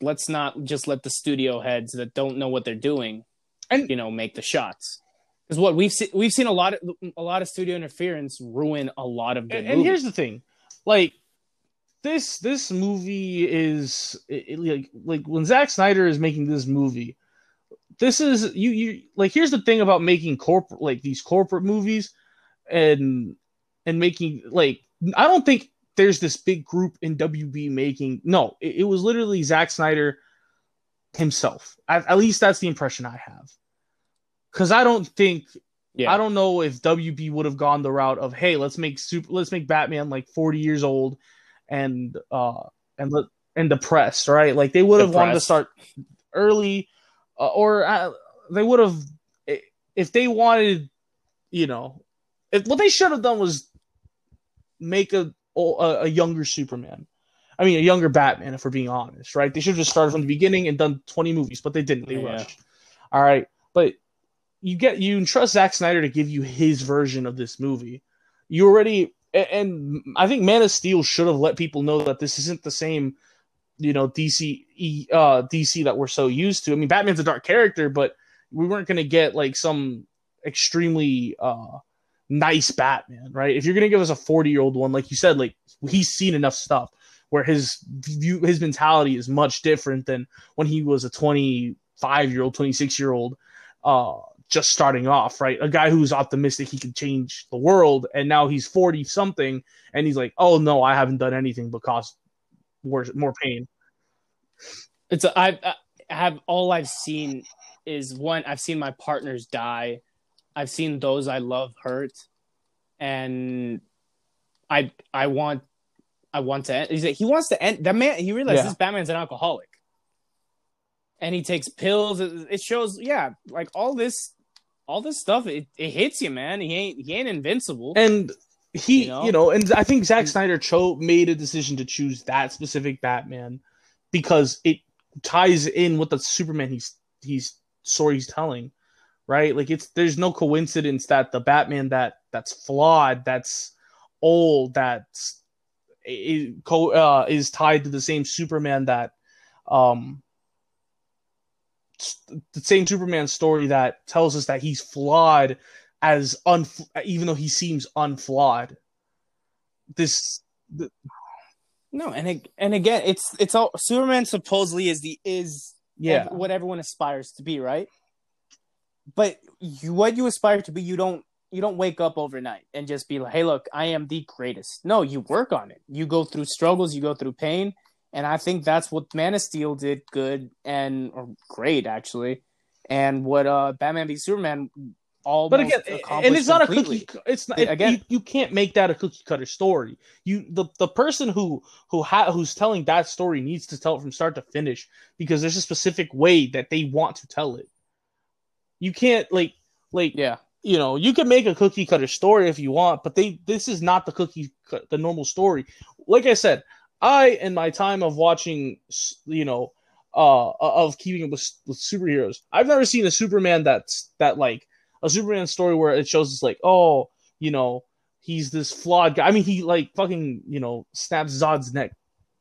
let's not just let the studio heads that don't know what they're doing, And- you know, make the shots. Because what we've seen, we've seen a lot of a lot of studio interference ruin a lot of good and, and here's the thing like this this movie is it, it- like like when Zack Snyder is making this movie this is you you like here's the thing about making corporate like these corporate movies and and making like I don't think there's this big group in WB making no it, it was literally Zack Snyder himself. At, at least that's the impression I have. Because I don't think yeah, I don't know if WB would have gone the route of hey, let's make super, let's make Batman like forty years old, and uh and let and depressed, right? Like they would have wanted to start early, uh, or uh, they would have if they wanted, you know, if what they should have done was make a, a younger Superman. I mean, a younger Batman, if we're being honest, right? They should have just started from the beginning and done 20 movies, but they didn't. They Yeah. rushed. All right. But you get you entrust Zack Snyder to give you his version of this movie. You already and I think Man of Steel should have let people know that this isn't the same, you know, DC uh DC that we're so used to. I mean, Batman's a dark character, but we weren't gonna get like some extremely uh nice Batman, right? If you're gonna give us a 40 year old one, like you said, like he's seen enough stuff where his view his mentality is much different than when he was a 25 year old, 26 year old, uh just starting off, right? A guy who's optimistic he can change the world, and now he's 40 something, and he's like, oh no, I haven't done anything but cause worse, more pain. it's a, I've I have all I've seen is one I've seen my partners die, I've seen those I love hurt, and I I want I want to end. He's like, he wants to end. That man he realizes Yeah. this Batman's an alcoholic, and he takes pills. It, shows, yeah, like all this, all this stuff. It, it hits you, man. He ain't he ain't invincible. And he, You you know? know, and I think Zack mm. Snyder cho- made a decision to choose that specific Batman because it ties in with the Superman he's he's story he's telling, right? Like it's there's no coincidence that the Batman that that's flawed, that's old, that's is, co- uh, is tied to the same Superman that um the same Superman story that tells us that he's flawed as un even though he seems unflawed. This no, and it, and again, it's it's all Superman supposedly is the is yeah ev- what everyone aspires to be, right? But you, what you aspire to be, you don't you don't wake up overnight and just be like, "Hey, look, I am the greatest." No, you work on it. You go through struggles, you go through pain, and I think that's what Man of Steel did good and or great actually, and what uh Batman v Superman all. but again, and it's not completely. a cookie. It's not it- again- You, you can't make that a cookie cutter story. You the the person who who ha- who's telling that story needs to tell it from start to finish because there's a specific way that they want to tell it. You can't like like Yeah, you know you can make a cookie cutter story if you want, but they this is not the cookie cut the normal story. Like I said, I in my time of watching you know uh of keeping up with, with superheroes, I've never seen a Superman that's that like a Superman story where it shows us like oh you know he's this flawed guy. I mean he like fucking you know snaps Zod's neck,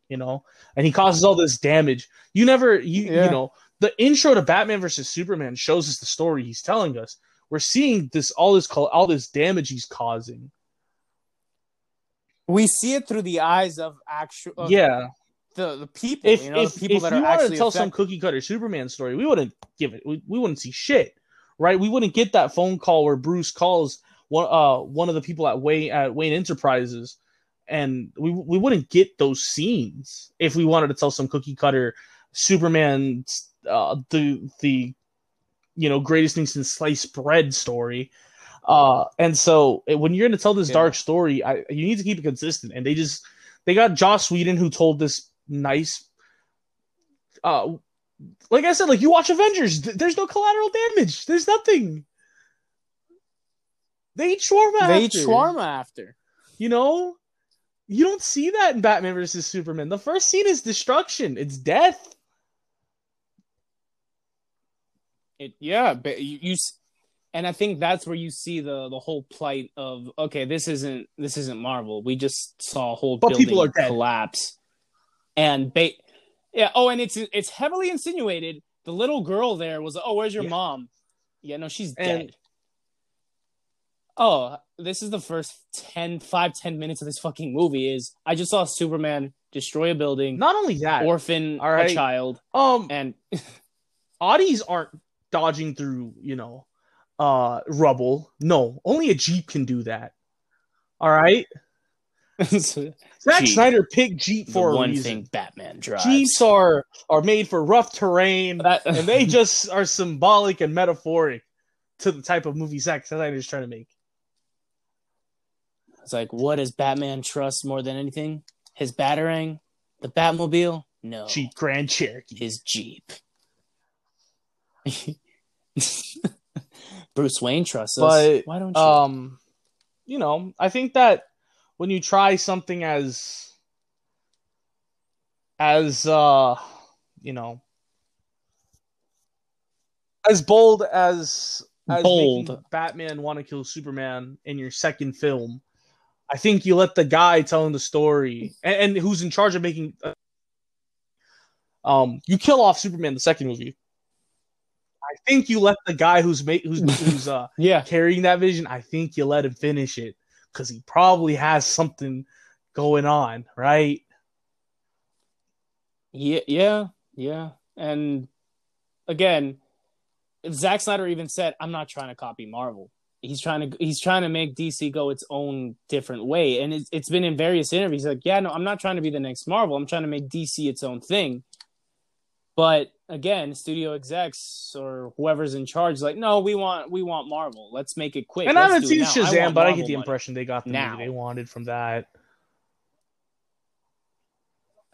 you know, and he causes all this damage. You never you Yeah. you know the intro to Batman versus Superman shows us the story he's telling us. We're seeing this all this all this damage he's causing. we see it through the eyes of actual of yeah, the the people. if you know, if, the people if that you are wanted to tell some cookie cutter Superman story, we wouldn't give it. We, we wouldn't see shit, right? We wouldn't get that phone call where Bruce calls one uh one of the people at Wayne at Wayne Enterprises, and we we wouldn't get those scenes if we wanted to tell some cookie cutter Superman uh the the you know greatest thing since sliced bread story. Uh, and so eh, when you're going to tell this Yeah. dark story, I, you need to keep it consistent. And they just they got Joss Whedon who told this nice uh like I said, like you watch Avengers, th- there's no collateral damage. There's nothing. They eat shawarma. they eat after, shawarma after. You know, you don't see that in Batman versus Superman. The first scene is destruction. It's death. It yeah, but you, you and I think that's where you see the the whole plight of okay, this isn't this isn't Marvel. We just saw a whole But building people are dead. collapse, and ba- yeah. Oh, and it's it's heavily insinuated the little girl there was oh, where's your Yeah. mom? Yeah, no, she's And- dead. Oh, this is the first 10, 5, 10 minutes of this fucking movie. Is I just saw Superman destroy a building, Not only that, orphan right. a child, um, and Audis aren't dodging through, you know, uh, rubble. No, only a Jeep can do that. All right, the Zack. Snyder picked Jeep for a one reason. thing Batman drives. Jeeps are are made for rough terrain, That- and they just are symbolic and metaphoric to the type of movie Zack Snyder's trying to make. It's like, what does Batman trust more than anything? His batarang? The Batmobile? No. Jeep Grand Cherokee. His Jeep. Bruce Wayne trusts us. But, Why don't you? Um, you know, I think that when you try something as as uh, you know, as bold as as Bold. Batman want to kill Superman in your second film, I think you let the guy telling the story and, and who's in charge of making. um, you kill off Superman the second movie. I think you let the guy who's ma- who's who's uh yeah. carrying that vision, I think you let him finish it because he probably has something going on, right? Yeah, yeah, yeah. And again, Zack Snyder even said, "I'm not trying to copy Marvel. He's trying to he's trying to make DC go its own different way." And it's, it's been in various interviews like, "Yeah, no, I'm not trying to be the next Marvel. I'm trying to make DC its own thing." But again, studio execs or whoever's in charge, is like, no, we want we want Marvel. Let's make it quick. and I Let's haven't do it seen. Shazam, want but I get the money." impression they got the Now. movie they wanted from that.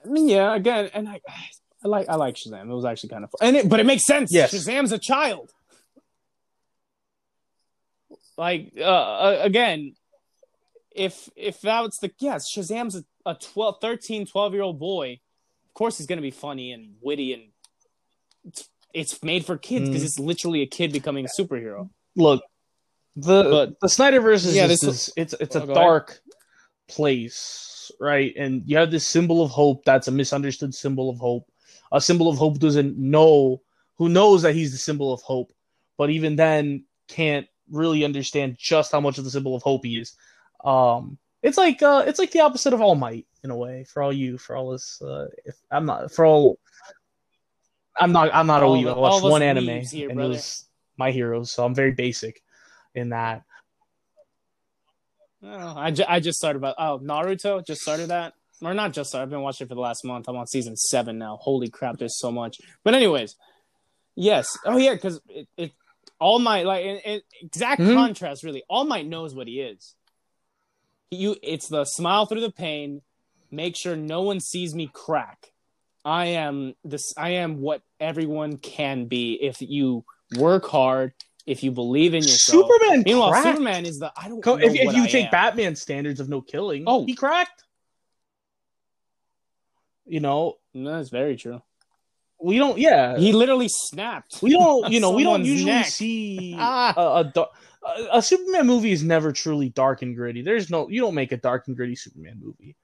I mean, yeah, again, and I, I like I like Shazam. It was actually kind of fun, and it, but it makes sense. Yes. Shazam's a child. Like uh, uh, again, if if that's the yes, Shazam's a, a 12, 13, 12 year old boy. Of course, he's gonna be funny and witty, and it's, it's made for kids because Mm. it's literally a kid becoming a superhero. Look, the But- the Snyderverse is Yeah, just this- this, it's it's a Oh, ahead. dark place, right? And you have this symbol of hope that's a misunderstood symbol of hope. A symbol of hope doesn't know who knows that he's the symbol of hope, but even then can't really understand just how much of the symbol of hope he is. Um, it's like uh, it's like the opposite of All Might in a way. For all you, for all this, uh, if I'm not for all, I'm not I'm not a All weeb. I watched one anime here, and brother. it was my heroes, so I'm very basic in that. Oh, I, ju- I just started about oh Naruto just started that or not just started. I've been watching it for the last month. I'm on season seven now. Holy crap, there's so much. But anyways, yes. Oh yeah, because it, it All Might, like, in, in exact Mhm. contrast, really. All Might knows what he is. You, it's the smile through the pain. Make sure no one sees me crack. I am this. I am what everyone can be if you work hard. If you believe in yourself. Superman Meanwhile, cracked. Superman is the I don't Co- know if, if you I take am. Batman standards of no killing, Oh. he cracked. You know, No, that's very true. we don't. Yeah, He literally snapped. we don't. You know, we don't usually neck. see Ah. a, a, a Superman movie is never truly dark and gritty. There's no. You don't make a dark and gritty Superman movie.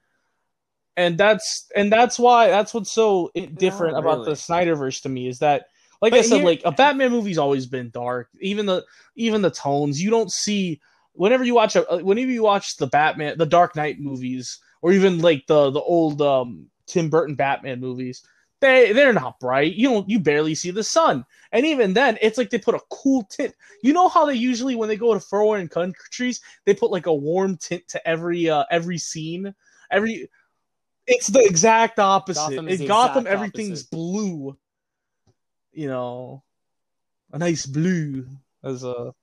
And that's and that's why that's what's so different about really. the Snyderverse to me is that like But I said here- like a Batman movie's always been dark. Even the even the tones you don't see whenever you watch a whenever you watch the Batman the Dark Knight movies or even like the the old um Tim Burton Batman movies they they're not bright. You don't you barely see the sun. And even then it's like they put a cool tint. You know how they usually when they go to foreign countries they put like a warm tint to every uh every scene? Every it's the exact opposite Gotham in Gotham everything's opposite. blue you know a nice blue as a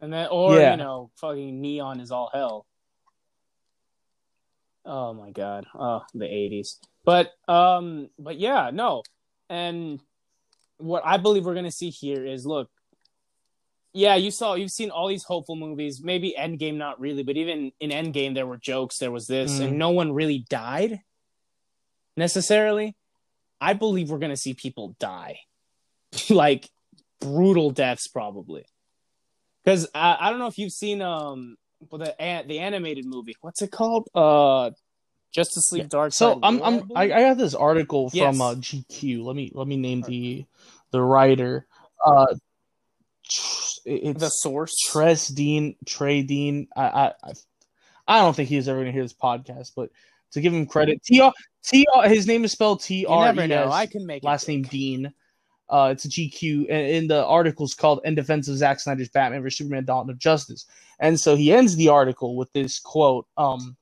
And then, or Yeah. you know, fucking neon is all hell. Oh my god, oh the eighties. But um, but yeah, no. And what I believe we're gonna see here is, look, yeah, you saw, you've seen all these hopeful movies. Maybe Endgame, not really, but even in Endgame, there were jokes, there was this, Mm. and no one really died necessarily. I believe we're gonna see people die, like brutal deaths, probably. Because I, I don't know if you've seen um the the animated movie. What's it called? Uh, Justice League Dark. so Side I'm I'm I. I got this article from Yes. uh, GQ. Let me let me name the the writer. Uh, it's the source. Tress Dean Trey Dean. I I I- don't think he's ever gonna hear this podcast, but to give him credit, T R T R. His name is spelled T R never E know. I can make Last name. Dean. Uh, it's a GQ, and in the article's called "In Defense of Zack Snyder's Batman vs Superman: Dawn of Justice." And so he ends the article with this quote: um,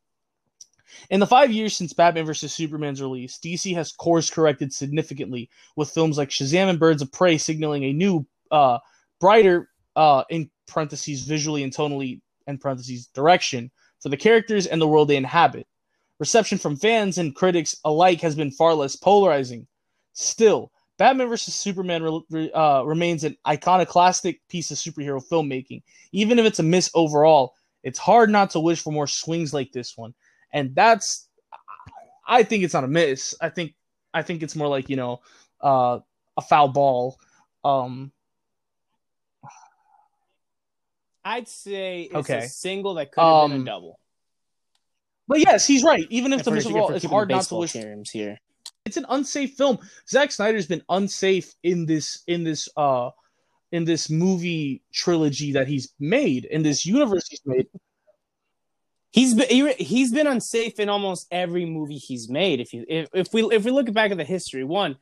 "In the five years since Batman vs Superman's release, DC has course corrected significantly, with films like Shazam and Birds of Prey signaling a new, uh, brighter, uh, in parentheses visually and tonally, in parentheses direction for the characters and the world they inhabit. Reception from fans and critics alike has been far less polarizing. Still." Batman vs Superman re- re- uh, remains an iconoclastic piece of superhero filmmaking. Even if it's a miss overall, it's hard not to wish for more swings like this one. And that's, I think it's not a miss. I think, I think it's more like you know, uh, a foul ball. Um, I'd say it's Okay. a single that could have been Um, a double. but yes, he's right. Even if If the we're- miss if overall, we're it's hard not to baseball wish. terms here. It's an unsafe film. Zack Snyder's been unsafe in this, in this, uh, in this movie trilogy that he's made, in this universe he's made. He's been he- he's been unsafe in almost every movie he's made. If you if, if we if we look back at the history, one,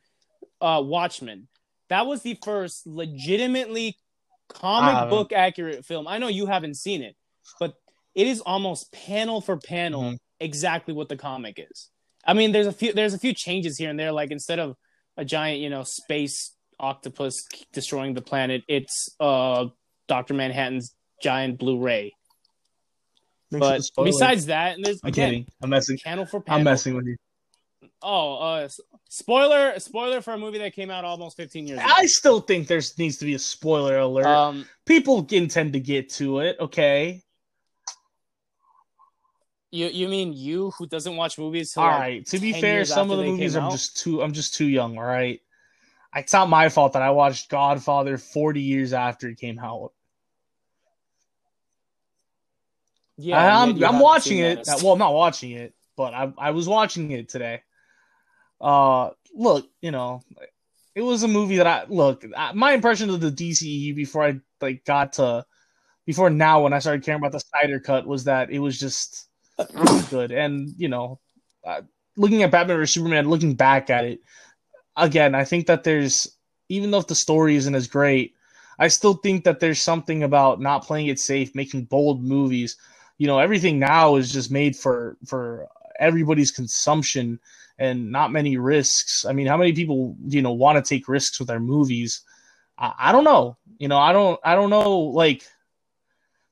uh, Watchmen, that was the first legitimately I comic book accurate film. I know you haven't seen it, but it is almost panel for panel Mhm. exactly what the comic is. I mean, there's a few there's a few changes here and there. Like instead of a giant you know space octopus destroying the planet, it's uh Doctor Manhattan's giant blue ray. But besides that, and there's I'm again kidding. I'm messing. panel for panel. I'm messing with you. Oh, uh, spoiler! Spoiler for a movie that came out almost 15 years ago. I still think there's needs to be a spoiler alert. Um, People intend to get to it. Okay. you you mean you who doesn't watch movies? All like, right. To be fair, some of the movies I'm out? just too. I'm just too young. All right. It's not my fault that I watched Godfather 40 years after it came out. Yeah, I, I'm I'm watching it. Well, I'm not watching it, but I I was watching it today. Uh, look, you know, it was a movie that I look. I, my impression of the DCEU before I like got to before now when I started caring about the Snyder cut was that it was just good. And you know, uh, looking at Batman vs Superman, looking back at it again, I think that there's even though the story isn't as great, I still think that there's something about not playing it safe, making bold movies. You know, everything now is just made for for everybody's consumption and not many risks. I mean, how many people you know want to take risks with their movies? I, I don't know. You know, I don't I don't know like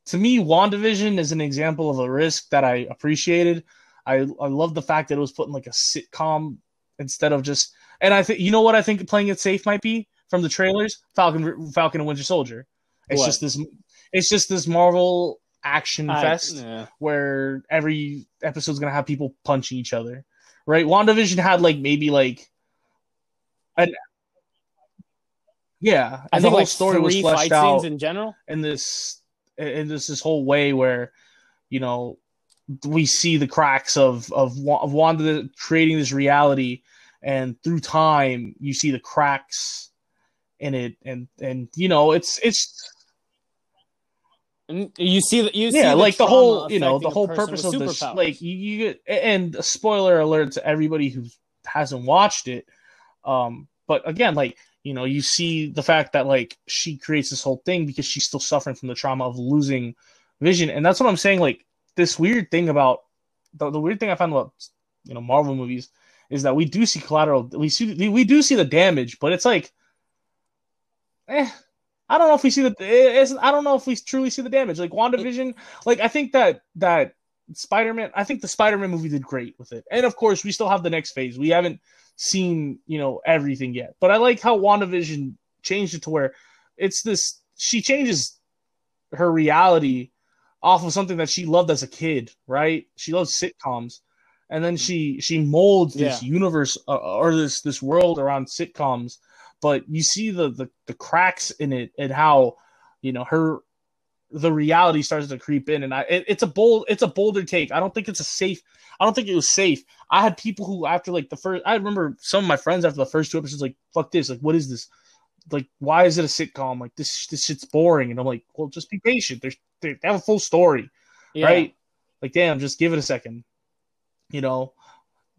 to me, WandaVision is an example of a risk that I appreciated. I I love the fact that it was put in like a sitcom instead of just and I think you know what I think playing it safe might be from the trailers Falcon Falcon and Winter Soldier. It's What? just this it's just this Marvel action I- fest yeah. where every episode's gonna have people punching each other. Right? WandaVision had like maybe like an yeah, I and the think whole like story was fleshed fight out scenes in general. in this in this this whole way where you know we see the cracks of of, of Wanda creating this reality, and through time you see the cracks in it, and and you know it's it's you see that you see yeah the like the trauma whole you know the whole purpose of this like you, you get and a spoiler alert to everybody who hasn't watched it um but again like you know you see the fact that like she creates this whole thing because she's still suffering from the trauma of losing vision and that's what i'm saying like this weird thing about the, the weird thing i found about you know marvel movies is that we do see collateral we see we do see the damage but it's like eh, I don't know if we see the. It's, I don't know if we truly see the damage. Like WandaVision, like I think that that Spider Man. I think the Spider Man movie did great with it, and of course we still have the next phase. We haven't seen you know everything yet, but I like how WandaVision changed it to where it's this. She changes her reality off of something that she loved as a kid, right? She loves sitcoms, and then she she molds this universe uh, or this this world around sitcoms but you see the, the the cracks in it and how you know her the reality starts to creep in. And I it, it's a bold it's a bolder take. I don't think it's a safe I don't think it was safe. I had people who after like the first I remember some of my friends after the first two episodes like fuck this like what is this? Like why is it a sitcom? Like this this shit's boring. And I'm like well just be patient. There's they have a full story Yeah. right? Like damn just give it a second you know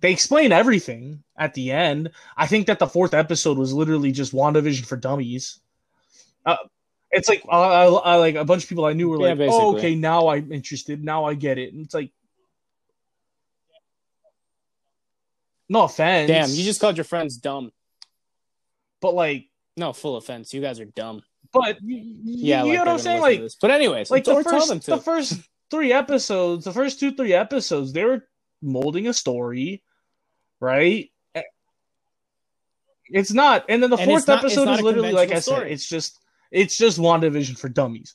they explain everything at the end. I think that the fourth episode was literally just WandaVision for dummies. Uh, it's like I, I, I like a bunch of people I knew were Yeah, like, oh, basically. "Oh, okay, now I'm interested. Now I get it." And it's like, no offense, Damn, you just called your friends dumb. but like, No, full offense. You guys are dumb. but Yeah, you like know what I'm saying? Like, but anyways, like the first, the first three episodes, the first two, three episodes, they were molding a story, right? It's not, and then the And fourth not- episode is literally like I conventional said, it's just, it's just WandaVision for dummies.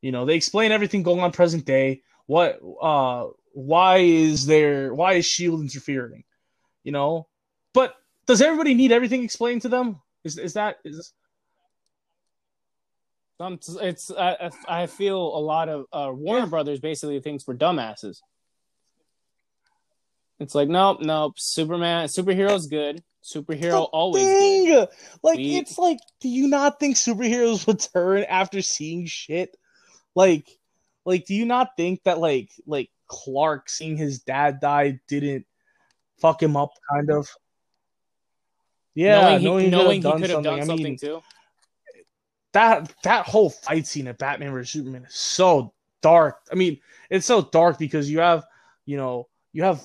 You know, they explain everything going on present day. What, uh, why is there? Why is Shield interfering? You know, but does everybody need everything explained to them? Is is that is Um, it's I, I feel a lot of uh, Warner Brothers basically thinks we're dumbasses. It's like nope, nope. Superman, superhero's good. Superhero always good. Like We- it's like, do you not think superheroes return after seeing shit? Like, like, do you not think that like like Clark seeing his dad die didn't fuck him up? Kind of. Yeah, knowing he, knowing he, could have done I something mean, too. that that whole fight scene at Batman vs Superman is so dark. I mean, it's so dark because you have, you know, you have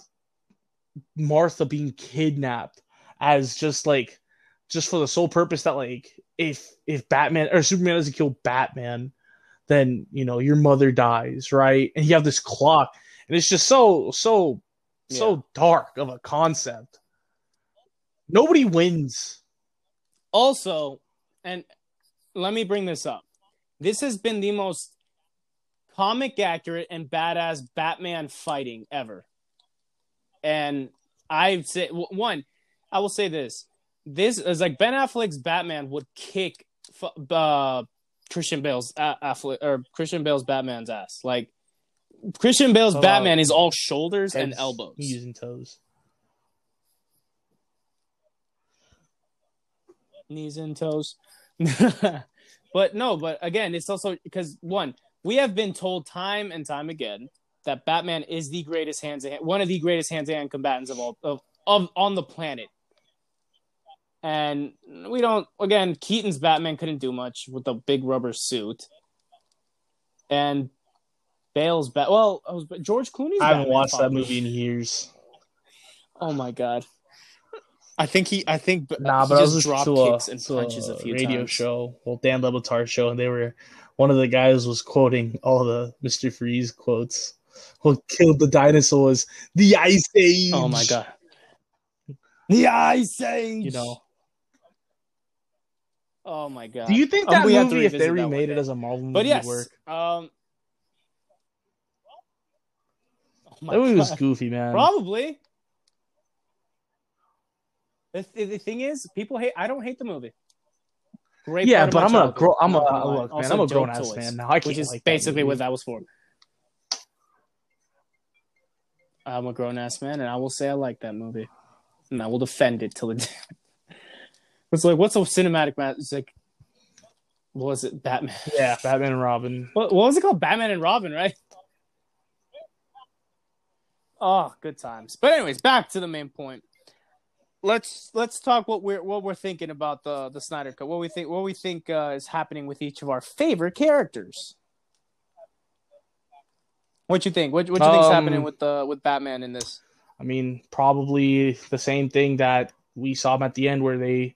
Martha being kidnapped as just like just for the sole purpose that like if if Batman or Superman doesn't kill Batman, then you know your mother dies, right? And you have this clock, and it's just so so so dark of a concept. Nobody wins. Also, and let me bring this up. This has been the most comic accurate and badass Batman fighting ever. And I say w- one, I will say this: this is like Ben Affleck's Batman would kick f- uh, Christian Bale's uh, Affleck or Christian Bale's Batman's ass. Like Christian Bale's about Batman is all shoulders and elbows. knees and toes. knees and toes. but no, but again, it's also because one, we have been told time and time again that Batman is the greatest hands one of the greatest hands to hand combatants of all of, of on the planet. And we don't again, Keaton's Batman couldn't do much with the big rubber suit. And Bale's bat well, I was, George Clooney's I haven't Batman watched that movie in years. Oh my god. I think he. I think. b- Nah, he but I was just drop to a, kicks and punches a a few radio times. show, well, Dan Le Batard show, and they were one of the guys was quoting all the Mister Freeze quotes. What killed the dinosaurs? The Ice Age. Oh my god. The Ice Age. You know, Oh my god. do you think Um, that we have to movie, if they revisit that one remade it as a Marvel movie, But yes. would work? Um. Oh That movie was goofy, man. Probably. The, th- the thing is, people hate. I don't hate the movie. Great. Yeah, but I'm a childhood, gro- I'm a not gonna look, man. I'm a grown ass toys, man now. I can't which is like basically movie. what that was for. I'm a grown ass man, and I will say I like that movie, and I will defend it till the. day. it's like what's a cinematic match? It's like, what was it? Batman. Yeah, Batman and Robin. What, what was it called? Batman and Robin, right? Oh, good times. But anyways, back to the main point. Let's let's talk what we're what we're thinking about the the Snyder Cut. What we think what we think uh, is happening with each of our favorite characters. What you think? What what do you think's Um, happening with the with Batman in this? I mean, probably the same thing that we saw him at the end, where they,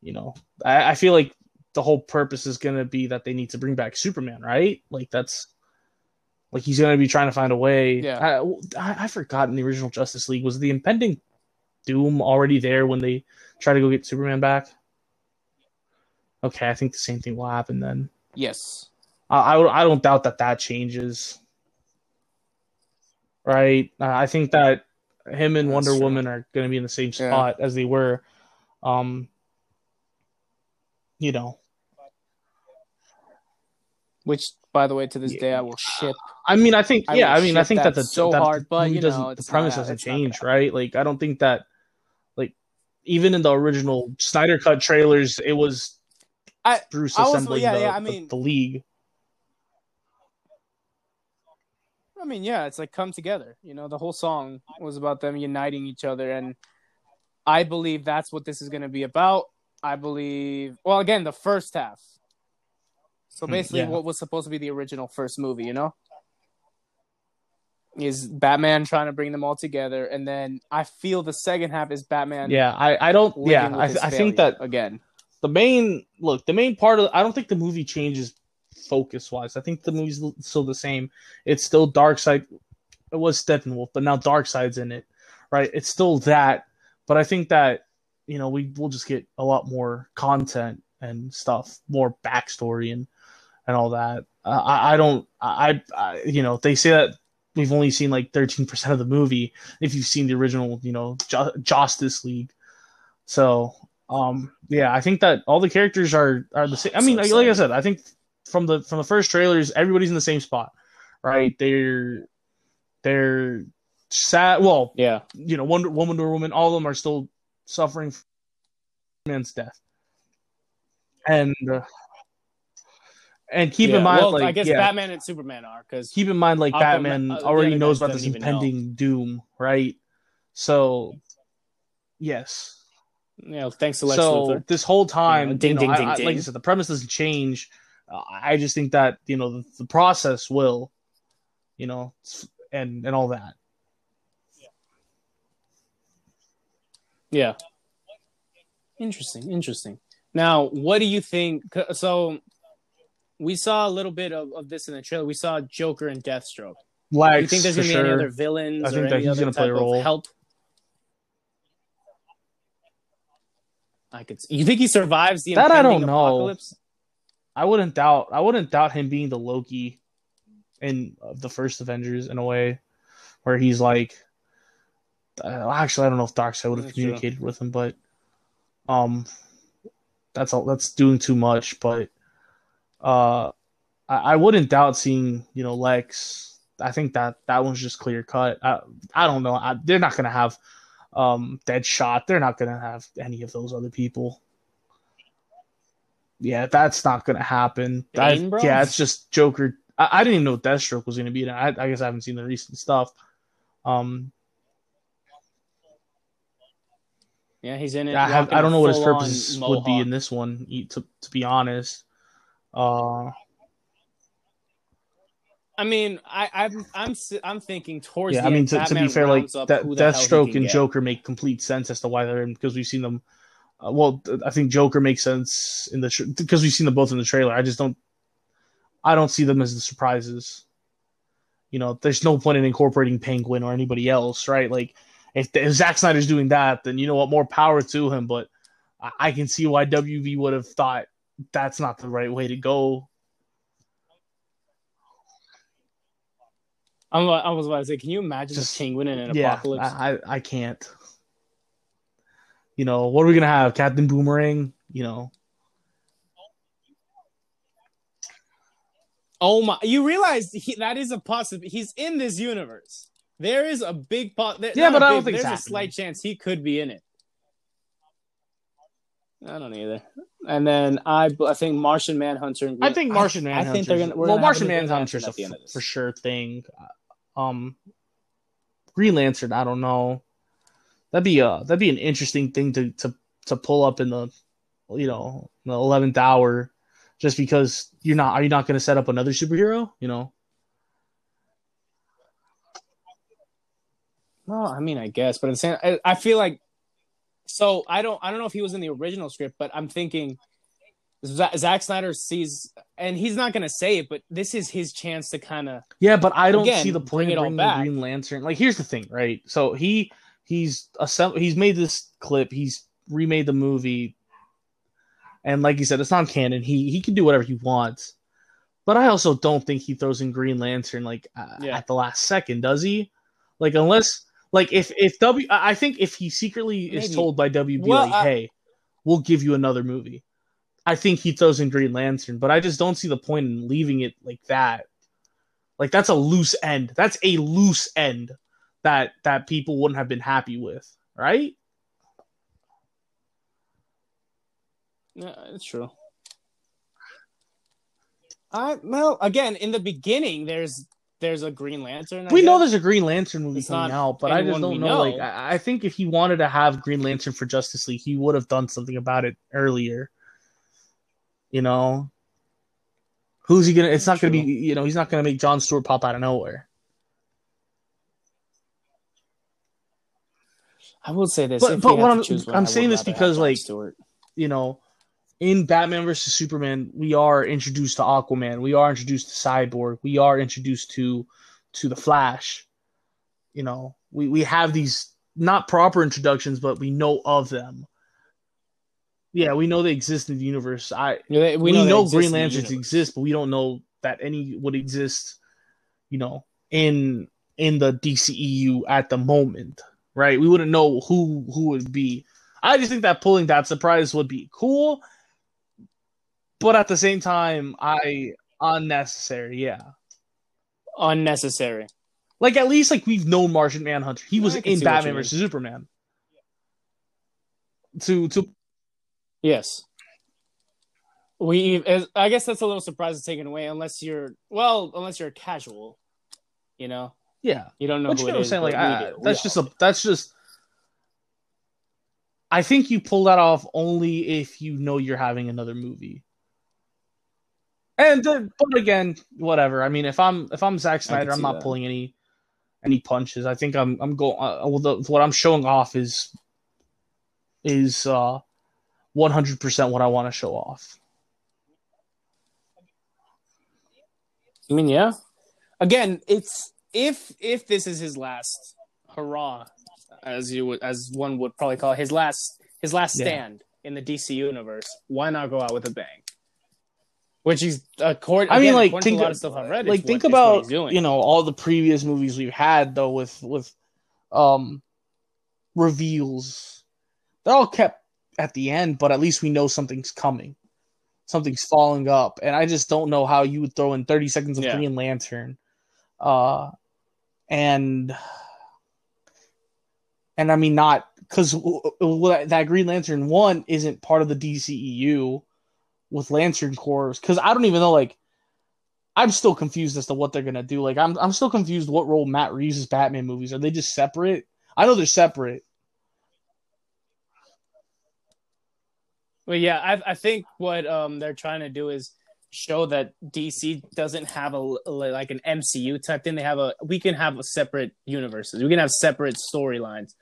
you know, I, I feel like the whole purpose is going to be that they need to bring back Superman, right? Like that's, like he's going to be trying to find a way. Yeah. I, I, I forgot in the original Justice League was the impending doom already there when they try to go get Superman back. Okay, I think the same thing will happen then. Yes. I, I, I don't doubt that that changes. Right? Uh, I think that him and That's Wonder true. Woman are going to be in the same Yeah. spot as they were. Um, you know, Which, by the way, to this Yeah. day, I will ship. I mean, I think, I yeah, I mean, I think that, that the so that hard, but, you know, the premise not- doesn't it's not gonna change, right? Like, I don't think that, like, even in the original Snyder Cut trailers, it was I- Bruce I was- assembling yeah, the, yeah, I the- mean- the league. I mean, yeah, it's like come together. You know, the whole song was about them uniting each other, and I believe that's what this is going to be about. I believe, well, again, the first half. So Hmm, basically, yeah. what was supposed to be the original first movie, you know, is Batman trying to bring them all together, and then I feel the second half is Batman. Yeah, I, I don't, yeah, I, I think that again. the main look the main part of i don't think the movie changes focus wise i think the movie's still the same. It's still Darkseid it was steppenwolf but now Darkseid's in it right? It's still that but i think that you know we will just get a lot more content and stuff more backstory and and all that. Uh, I, I don't I, I you know they say that we've only seen like 13% of the movie if you've seen the original you know jo- justice league. So um, yeah, I think that all the characters are are the same. I mean, like, like I said, I think from the from the first trailers, everybody's in the same spot, right? They're they're sad. Well, Yeah, you know, Wonder Woman, Wonder Woman, all of them are still suffering from man's death, and uh, and keep Yeah, in mind, well, like, I guess yeah, Batman and Superman are because keep in mind, like, Aquaman- Batman uh, already knows about this doesn't know. impending doom, right? So, yes. you know, thanks to Lex so Luthor. this whole time, know, ding, you know, ding, I- ding, I- like I said, the premise doesn't change. Uh, I just think that you know the, the process will, you know, and and all that. Yeah. Interesting. Interesting. Now, what do you think? So, we saw a little bit of, of this in the trailer. We saw Joker and Deathstroke. Lex, Do you think there's going to be sure. any other villains I or think that any he's other gonna play type a role. of help? I could. You think he survives the That I don't know. apocalypse? I wouldn't doubt. I wouldn't doubt him being the Loki in the first Avengers in a way, where he's like. Uh, actually, I don't know if Darkseid would have That's true. communicated with him, but um, that's all. That's doing too much. But uh, I, I wouldn't doubt seeing you know Lex. I think that that one's just clear cut. I, I don't know. I, they're not gonna have um Deadshot. They're not gonna have any of those other people. Yeah, that's not gonna happen. I- yeah, it's just Joker. I, I didn't even know what Deathstroke was gonna be in it. I, I guess I haven't seen the recent stuff. Um, Yeah, he's in it. I have, I don't know what his purpose would be in this one. To to be honest, uh, I mean, I, I'm I'm I'm thinking towards Yeah, I mean to, to be fair, like that who the hell he Deathstroke and get. Joker make complete sense as to why they're in because we've seen them. Uh, well, I think Joker makes sense in the because we've seen them both in the trailer. I just don't, I don't see them as the surprises. You know, there's no point in incorporating Penguin or anybody else, right? Like, if, if Zack Snyder's doing that, then you know what, more power to him. But I, I can see why WB would have thought that's not the right way to go. I'm, I was about to say, can you imagine Just- the Penguin in an yeah, apocalypse? I I can't. You know, what are we gonna have? Captain Boomerang? You know, oh my! You realize he, that is a possibility. He's in this universe. There is a big pot. Yeah, but I don't think there's a slight chance he could be in it. I don't either. And then I, I think Martian Manhunter. And I think Martian I, Manhunter. I think they're gonna. well, gonna Martian Green Manhunter's a at the end of f- for sure thing. Um, Green Lantern. I don't know. That'd be a that'd be an interesting thing to to to pull up in the, you know, the eleventh hour, just because you're not. Are you not going to set up another superhero? You know. Well, I mean, I guess, but the same, I, I feel like. So I don't, I don't know if he was in the original script, but I'm thinking, Zack Snyder sees, and he's not gonna say it, but this is his chance to kind of. Yeah, but I don't Again, see the point of bringing the. Green Lantern. Like, here's the thing, right? So he he's assemb- he's made this clip. He's remade the movie, and like you said, it's not canon. He he can do whatever he wants. But I also don't think he throws in Green Lantern like uh, Yeah. at the last second, does he? Like unless like if if W, I think if he secretly is told by WB Well, like, I- hey, we'll give you another movie. I think he throws in Green Lantern, but I just don't see the point in leaving it like that. Like that's a loose end. That's a loose end that that people wouldn't have been happy with, right? Yeah, it's true. I well, again, in the beginning, there's there's a Green Lantern. I we know there's a Green Lantern movie It's coming out, but I just don't we know. Like. I, I think if he wanted to have Green Lantern for Justice League, he would have done something about it earlier. You know, who's he gonna? It's not gonna be. You know, he's not gonna make John Stewart pop out of nowhere. I will say this, But- but what I'm- one, I'm saying this because, like, Stewart. you know, in Batman versus Superman, we are introduced to Aquaman, we are introduced to Cyborg, we are introduced to to the Flash. You know, we we have these not proper introductions, but we know of them. Yeah, we know they exist in the universe. I Yeah, we, know, exist Green Lanterns exist, but we don't know that any would exist. You know, in in the DCEU at the moment, right? We wouldn't know who who would be. I just think that pulling that surprise would be cool, but at the same time, I unnecessary. Yeah, unnecessary. like at least like we've known Martian Manhunter. He was in see what you Batman versus Superman. To to Yes. We, I guess that's a little surprise taken away, unless you're well, unless you're casual, you know, yeah, you don't know who you know it what I'm is. saying? Like I. That's just a that's just. I think you pull that off only if you know you're having another movie. And then, but again, whatever. I mean, if I'm if I'm Zack Snyder, I'm not that. pulling any any punches. I think I'm I'm going. Uh, well, the, what I'm showing off is is uh 100 percent what I want to show off. I mean, yeah. Again, it's if if this is his last hurrah, as you would as one would probably call it, his last his last Yeah. stand in the DC universe. Why not go out with a bang? Which is according. I mean, again, like, think- to a lot of stuff I've read. like think what, about you know all the previous movies we've had though with with um reveals they're all kept at the end but at least we know something's coming something's falling up and i just don't know how you would throw in 30 seconds of Yeah. green lantern uh and and i mean not because that green lantern one isn't part of the dceu with lantern corps because i don't even know like I'm still confused as to what they're gonna do. Like I'm I'm still confused what role Matt Reeves' Batman movies are they just separate? I know they're separate. Well, yeah, I, I think what um they're trying to do is show that DC doesn't have a like an MCU type thing. They have a we can have a separate universes. We can have separate storylines.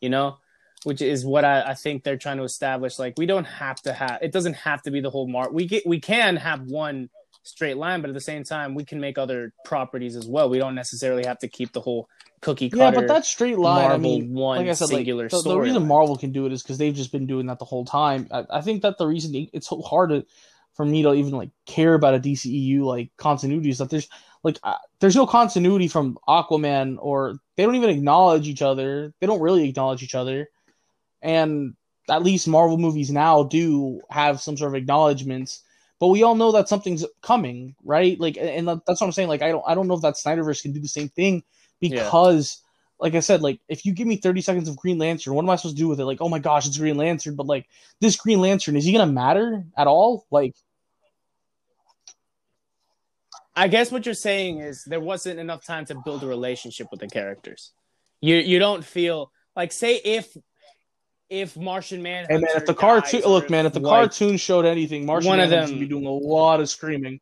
You know, which is what I, I think they're trying to establish. Like we don't have to have it doesn't have to be the whole mark. We get we can have one straight line, but at the same time we can make other properties as well. We don't necessarily have to keep the whole cookie cutter. Yeah, but that straight line, Marvel I mean, one like I said, like, singular the, the reason. Marvel can do it is because they've just been doing that the whole time. I, I think that the reason it's so hard to, for me to even like care about a DCEU like continuity is that there's like uh, there's no continuity from Aquaman or they don't even acknowledge each other. They don't really acknowledge each other, and at least Marvel movies now do have some sort of acknowledgments. But we all know that something's coming, right? Like, and that's what I'm saying. Like, I don't, I don't know if that Snyderverse can do the same thing Yeah. Like I said, like if you give me 30 seconds of Green Lantern, what am I supposed to do with it? Like, oh my gosh, it's Green Lantern, but like this Green Lantern, is he gonna matter at all? Like, I guess what you're saying is there wasn't enough time to build a relationship with the characters. You you don't feel like say if if Martian Manhunter and man, if the cartoon, look, man, if the like, cartoon showed anything, Martian One of them- gonna be doing a lot of screaming.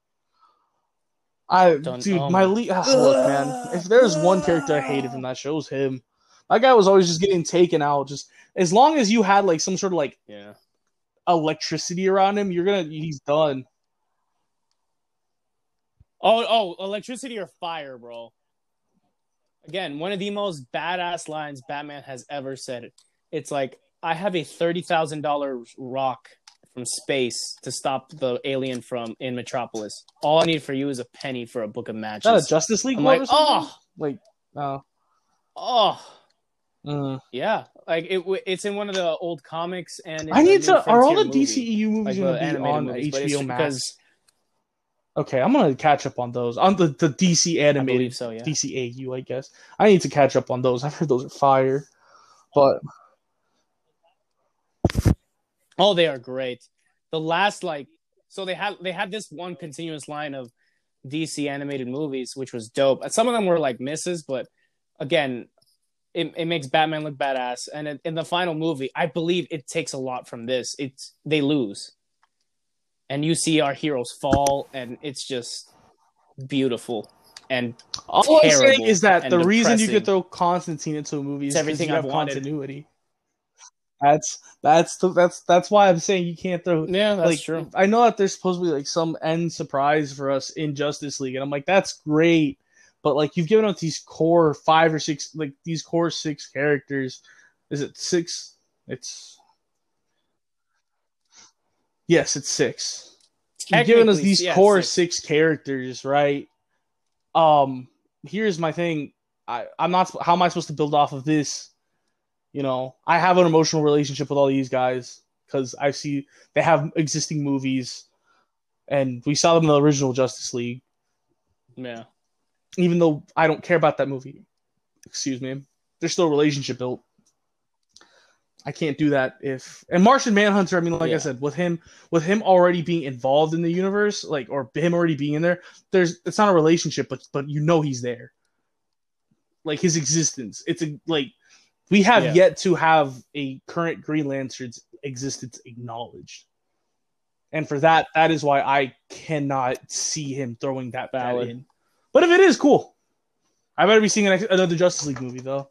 I, Don't- dude, oh my my- le- ah, look, man, if there's one character I hated from that show, was him. That guy was always just getting taken out. Just as long as you had like some sort of like yeah. electricity around him, you're gonna, he's done. Oh oh, electricity or fire, bro. Again, one of the most badass lines Batman has ever said. It's like I have a thirty thousand dollar rock from space to stop the alien from in Metropolis. All I need for you is a penny for a book of Is matches. that a Justice League I'm like, oh, Like, uh, oh, uh, yeah. Like it, it's in one of the old comics, and I need to. Are all the movie, DCEU movies like to be on movies, HBO Max? because Okay, I'm gonna catch up on those on the, the DC I animated so. Yeah. DCAU, I guess. I need to catch up on those. I've heard those are fire, but Oh, they are great. The last like so they had they had this one continuous line of DC animated movies, which was dope. And Some of them were like misses, but again, it, it makes Batman look badass. And in, in the final movie, I believe it takes a lot from this. It's they lose, and you see our heroes fall, and it's just beautiful. And all I'm saying is that the reason you depressing. could throw Constantine into a movie is everything you have I've wanted. continuity. That's that's the, that's that's why I'm saying you can't throw. yeah, that's like, true. I know that there's supposed to be like some end surprise for us in Justice League, and I'm like, that's great, but like you've given us these core five or six, like these core six characters. Is it six? It's yes, it's six. You've given us these yeah, core six. six characters, right? Um, here's my thing. I I'm not. How am I supposed to build off of this? You know, I have an emotional relationship with all these guys because I see they have existing movies, and we saw them in the original Justice League. Yeah. Even though I don't care about that movie, excuse me, there's still a relationship built. I can't do that if and Martian Manhunter. I mean, like Yeah. I said, with him, with him already being involved in the universe, like or him already being in there, there's it's not a relationship, but but you know he's there. Like his existence, it's a like we have Yeah. yet to have a current Green Lantern's existence acknowledged, and for that, that is why I cannot see him throwing that Valid. in. But if it is cool, I better be seeing an, another Justice League movie though,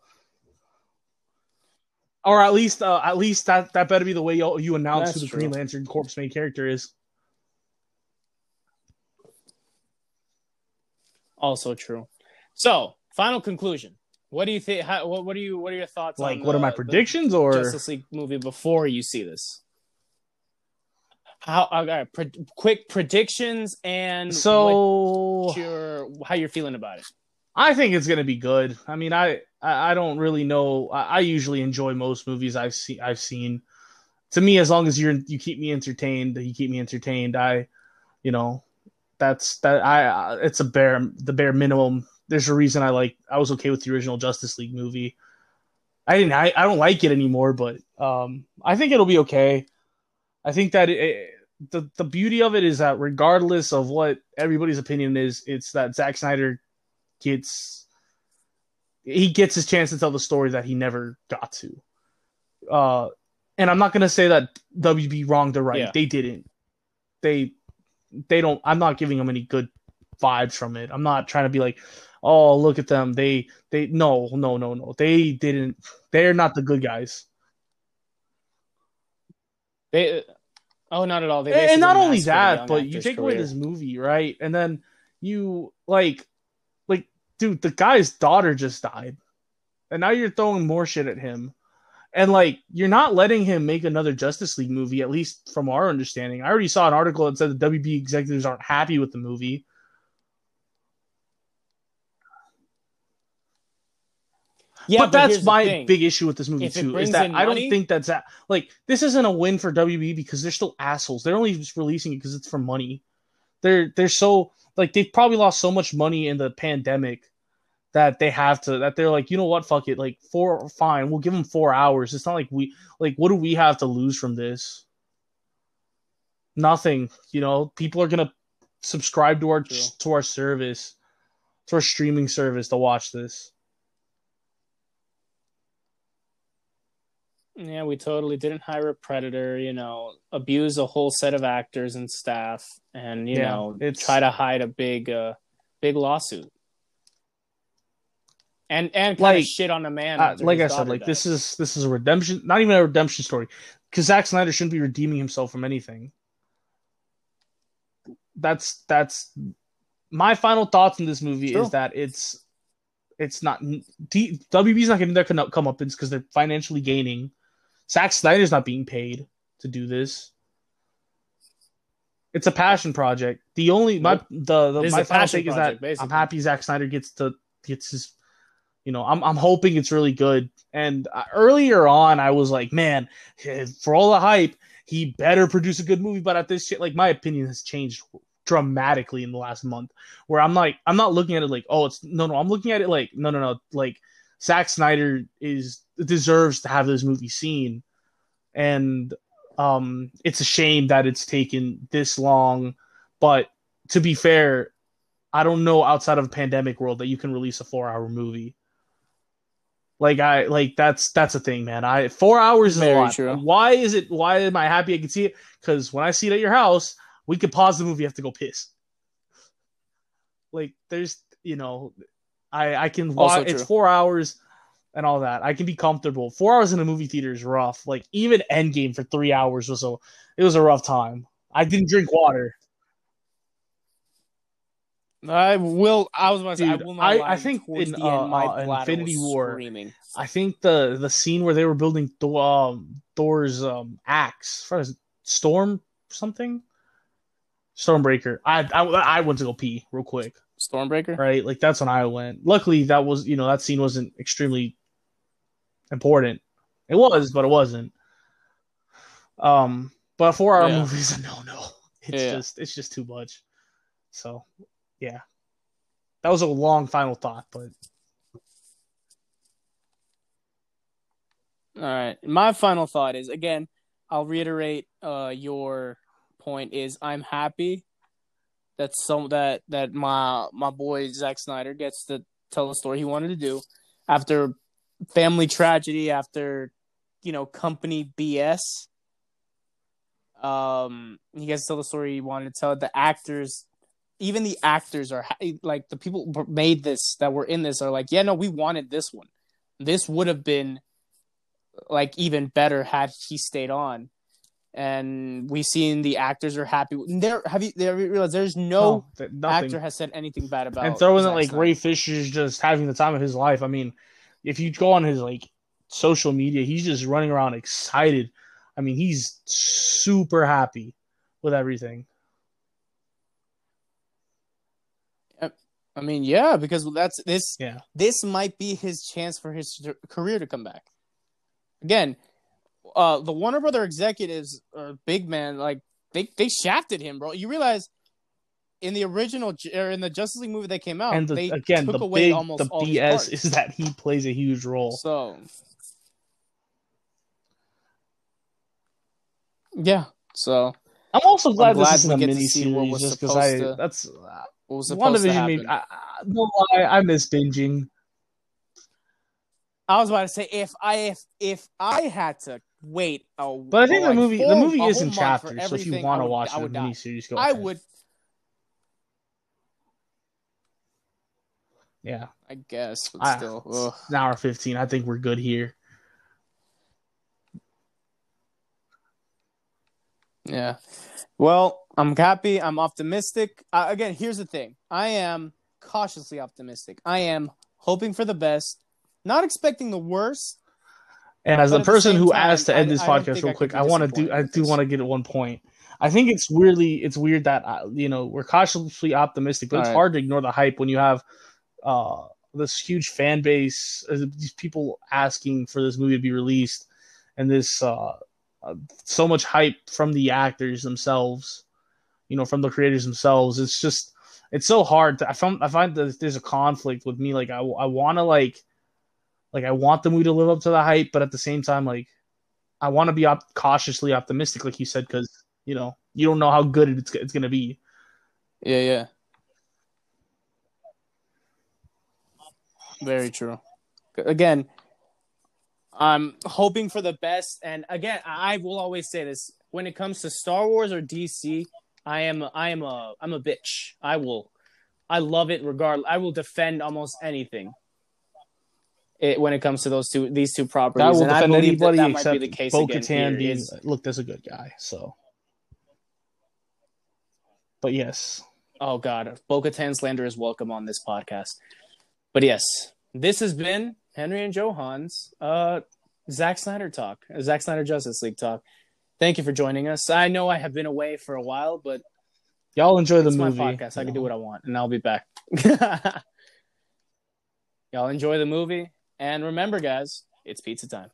or at least uh, at least that that better be the way you, you announce That's who the true. Green Lantern Corp's main character is. Also true. So, final conclusion. What do you think? How, what, what are you? What are your thoughts? Like, on what are my predictions? Or Justice League movie before you see this? How? All right, pre- quick predictions and so your how you're feeling about it. I think it's gonna be good. I mean, I I, I don't really know. I, I usually enjoy most movies I've seen. I've seen. To me, as long as you're you keep me entertained, you keep me entertained. I, you know, that's that. I uh, it's a bare the bare minimum. There's a reason I like. I was okay with the original Justice League movie. I didn't. I, I don't like it anymore, but um, I think it'll be okay. I think that it, the the beauty of it is that regardless of what everybody's opinion is, it's that Zack Snyder gets he gets his chance to tell the story that he never got to. Uh, and I'm not gonna say that WB wronged or right. Yeah. They didn't. They they don't. I'm not giving them any good vibes from it. I'm not trying to be like, oh, look at them. They they no no no no. They didn't. They're not the good guys. They, oh, not at all. They And, not only that, but you take away this movie, right? And then you like, like, dude, the guy's daughter just died, and now you're throwing more shit at him, and like, you're not letting him make another Justice League movie, at least from our understanding. I already saw an article that said the WB executives aren't happy with the movie. Yeah, but, that's my big issue with this movie If too. Is that I don't think that's that like this isn't a win for WB because they're still assholes. They're only just releasing it because it's for money. They're they're so like they've probably lost so much money in the pandemic that they have to that they're like you know what fuck it like four fine we'll give them four hours. It's not like we like what do we have to lose from this? Nothing. You know people are gonna subscribe to our True. to our service to our streaming service to watch this. Yeah, we totally didn't hire a predator, you know, abuse a whole set of actors and staff and, you Yeah, know, it's- try to hide a big uh big lawsuit. And and Like, shit on a man. Uh, like I said, like died. this is this is a redemption, not even a redemption story, because Zack Snyder shouldn't be redeeming himself from anything. That's that's my final thoughts in this movie True. is that it's it's not D, WB's not getting their come comeuppance because they're financially gaining. Zack Snyder's not being paid to do this. It's a passion project. The only my the, the my final passion take is that I'm happy Zack Snyder gets to gets his you know, I'm I'm hoping it's really good. And uh, earlier on, I was like, man, for all the hype, he better produce a good movie. But at this shit, like my opinion has changed dramatically in the last month. Where I'm like, I'm not looking at it like, oh, it's no, no. I'm looking at it like, no, no, no. Like Zack Snyder is deserves to have this movie seen, and um, it's a shame that it's taken this long. But to be fair, I don't know outside of a pandemic world that you can release a four hour movie. Like I like that's that's a thing, man. I four hours is Very a lot. true. Why is it? Why am I happy I can see it? Because when I see it at your house, we could pause the movie. I have to go piss. Like there's, you know, I I can watch. It's four hours and all that. I can be comfortable. Four hours in a movie theater is rough. Like even Endgame for three hours was a it was a rough time. I didn't drink water. I will. I was about to say. Dude, I will not. I- lie, I think in, the uh, end, my uh, Infinity War- screaming. I think the the scene where they were building Thor, um, Thor's um, axe, what is Storm something, Stormbreaker. I, I I went to go pee real quick, Stormbreaker. right? Like that's when I went. Luckily, that was you know that scene wasn't extremely important. It was, but it wasn't. Um, but four hour Yeah. movies, no, no, it's Yeah. just it's just too much. So, yeah, that was a long final thought, but All right. My final thought is again, I'll reiterate uh your point is I'm happy that some that that my my boy Zack Snyder gets to tell the story he wanted to do after family tragedy, after you know, company BS. Um he gets to tell the story he wanted to tell. The actors even the actors are like the people made this that were in this are like, yeah, no, we wanted this one. This would have been like even better had he stayed on. And we've seen the actors are happy. There, have you? They realized there's no, nothing. actor has said anything bad about. It? And throwing it Zack like. Ray Fisher's just having the time of his life. I mean, if you go on his like social media, he's just running around excited. I mean, he's super happy with everything. I mean, yeah, because that's this. Yeah. this might be his chance for his career to come back. Again, uh, the Warner Brother executives or big man, like they they shafted him, bro. You realize in the original or in the Justice League movie that came out, and the, they again, took the away big almost the all BS is that he plays a huge role. So, yeah. So, I'm also glad, glad this isn't a mini series just because I to- that's what was supposed to WandaVision happen? made I, I, no lie, I miss binging. I was about to say if I if if I had to wait. A, but I think the movie full, the movie is in chapters, so if you want to watch I would the go. I ahead. would. Yeah, I guess, but I, still, it's an hour fifteen. I think we're good here. Yeah. Well, I'm happy. I'm optimistic. Uh, again, here's the thing I am cautiously optimistic. I am hoping for the best, not expecting the worst, and as the person who time, asked to end I- this I podcast real quick, I want to do. I do want to get at one point. I think it's weirdly it's weird that uh, you know we're cautiously optimistic, but it's hard to ignore the hype when you have uh, this huge fan base, uh, these people asking for this movie to be released, and this uh, uh, so much hype from the actors themselves, you know, from the creators themselves. It's just it's so hard. To, I found I find that there's a conflict with me. Like I I want to like like I want the movie to live up to the hype, but at the same time, like I want to be op- cautiously optimistic, like you said, because you know you don't know how good it's it's gonna be. Yeah, yeah. Very true. Again, I'm hoping for the best, and again, I will always say this: when it comes to Star Wars or DC, I am I am a I'm a bitch. I will, I love it regardless. I will defend almost anything. It, when it comes to those two these two properties, I will and I defend believe that anybody that might except be the case Bo again Katan here, being is- look, that's a good guy. So, but yes, Oh God, Bo-Katan slander is welcome on this podcast. But yes, this has been Henry and Johan's uh Zack Snyder talk, uh, Zack Snyder Justice League talk. Thank you for joining us. I know I have been away for a while, but y'all enjoy the movie. my podcast. I you can do what I want, and I'll be back. Y'all enjoy the movie, and remember, guys, it's pizza time.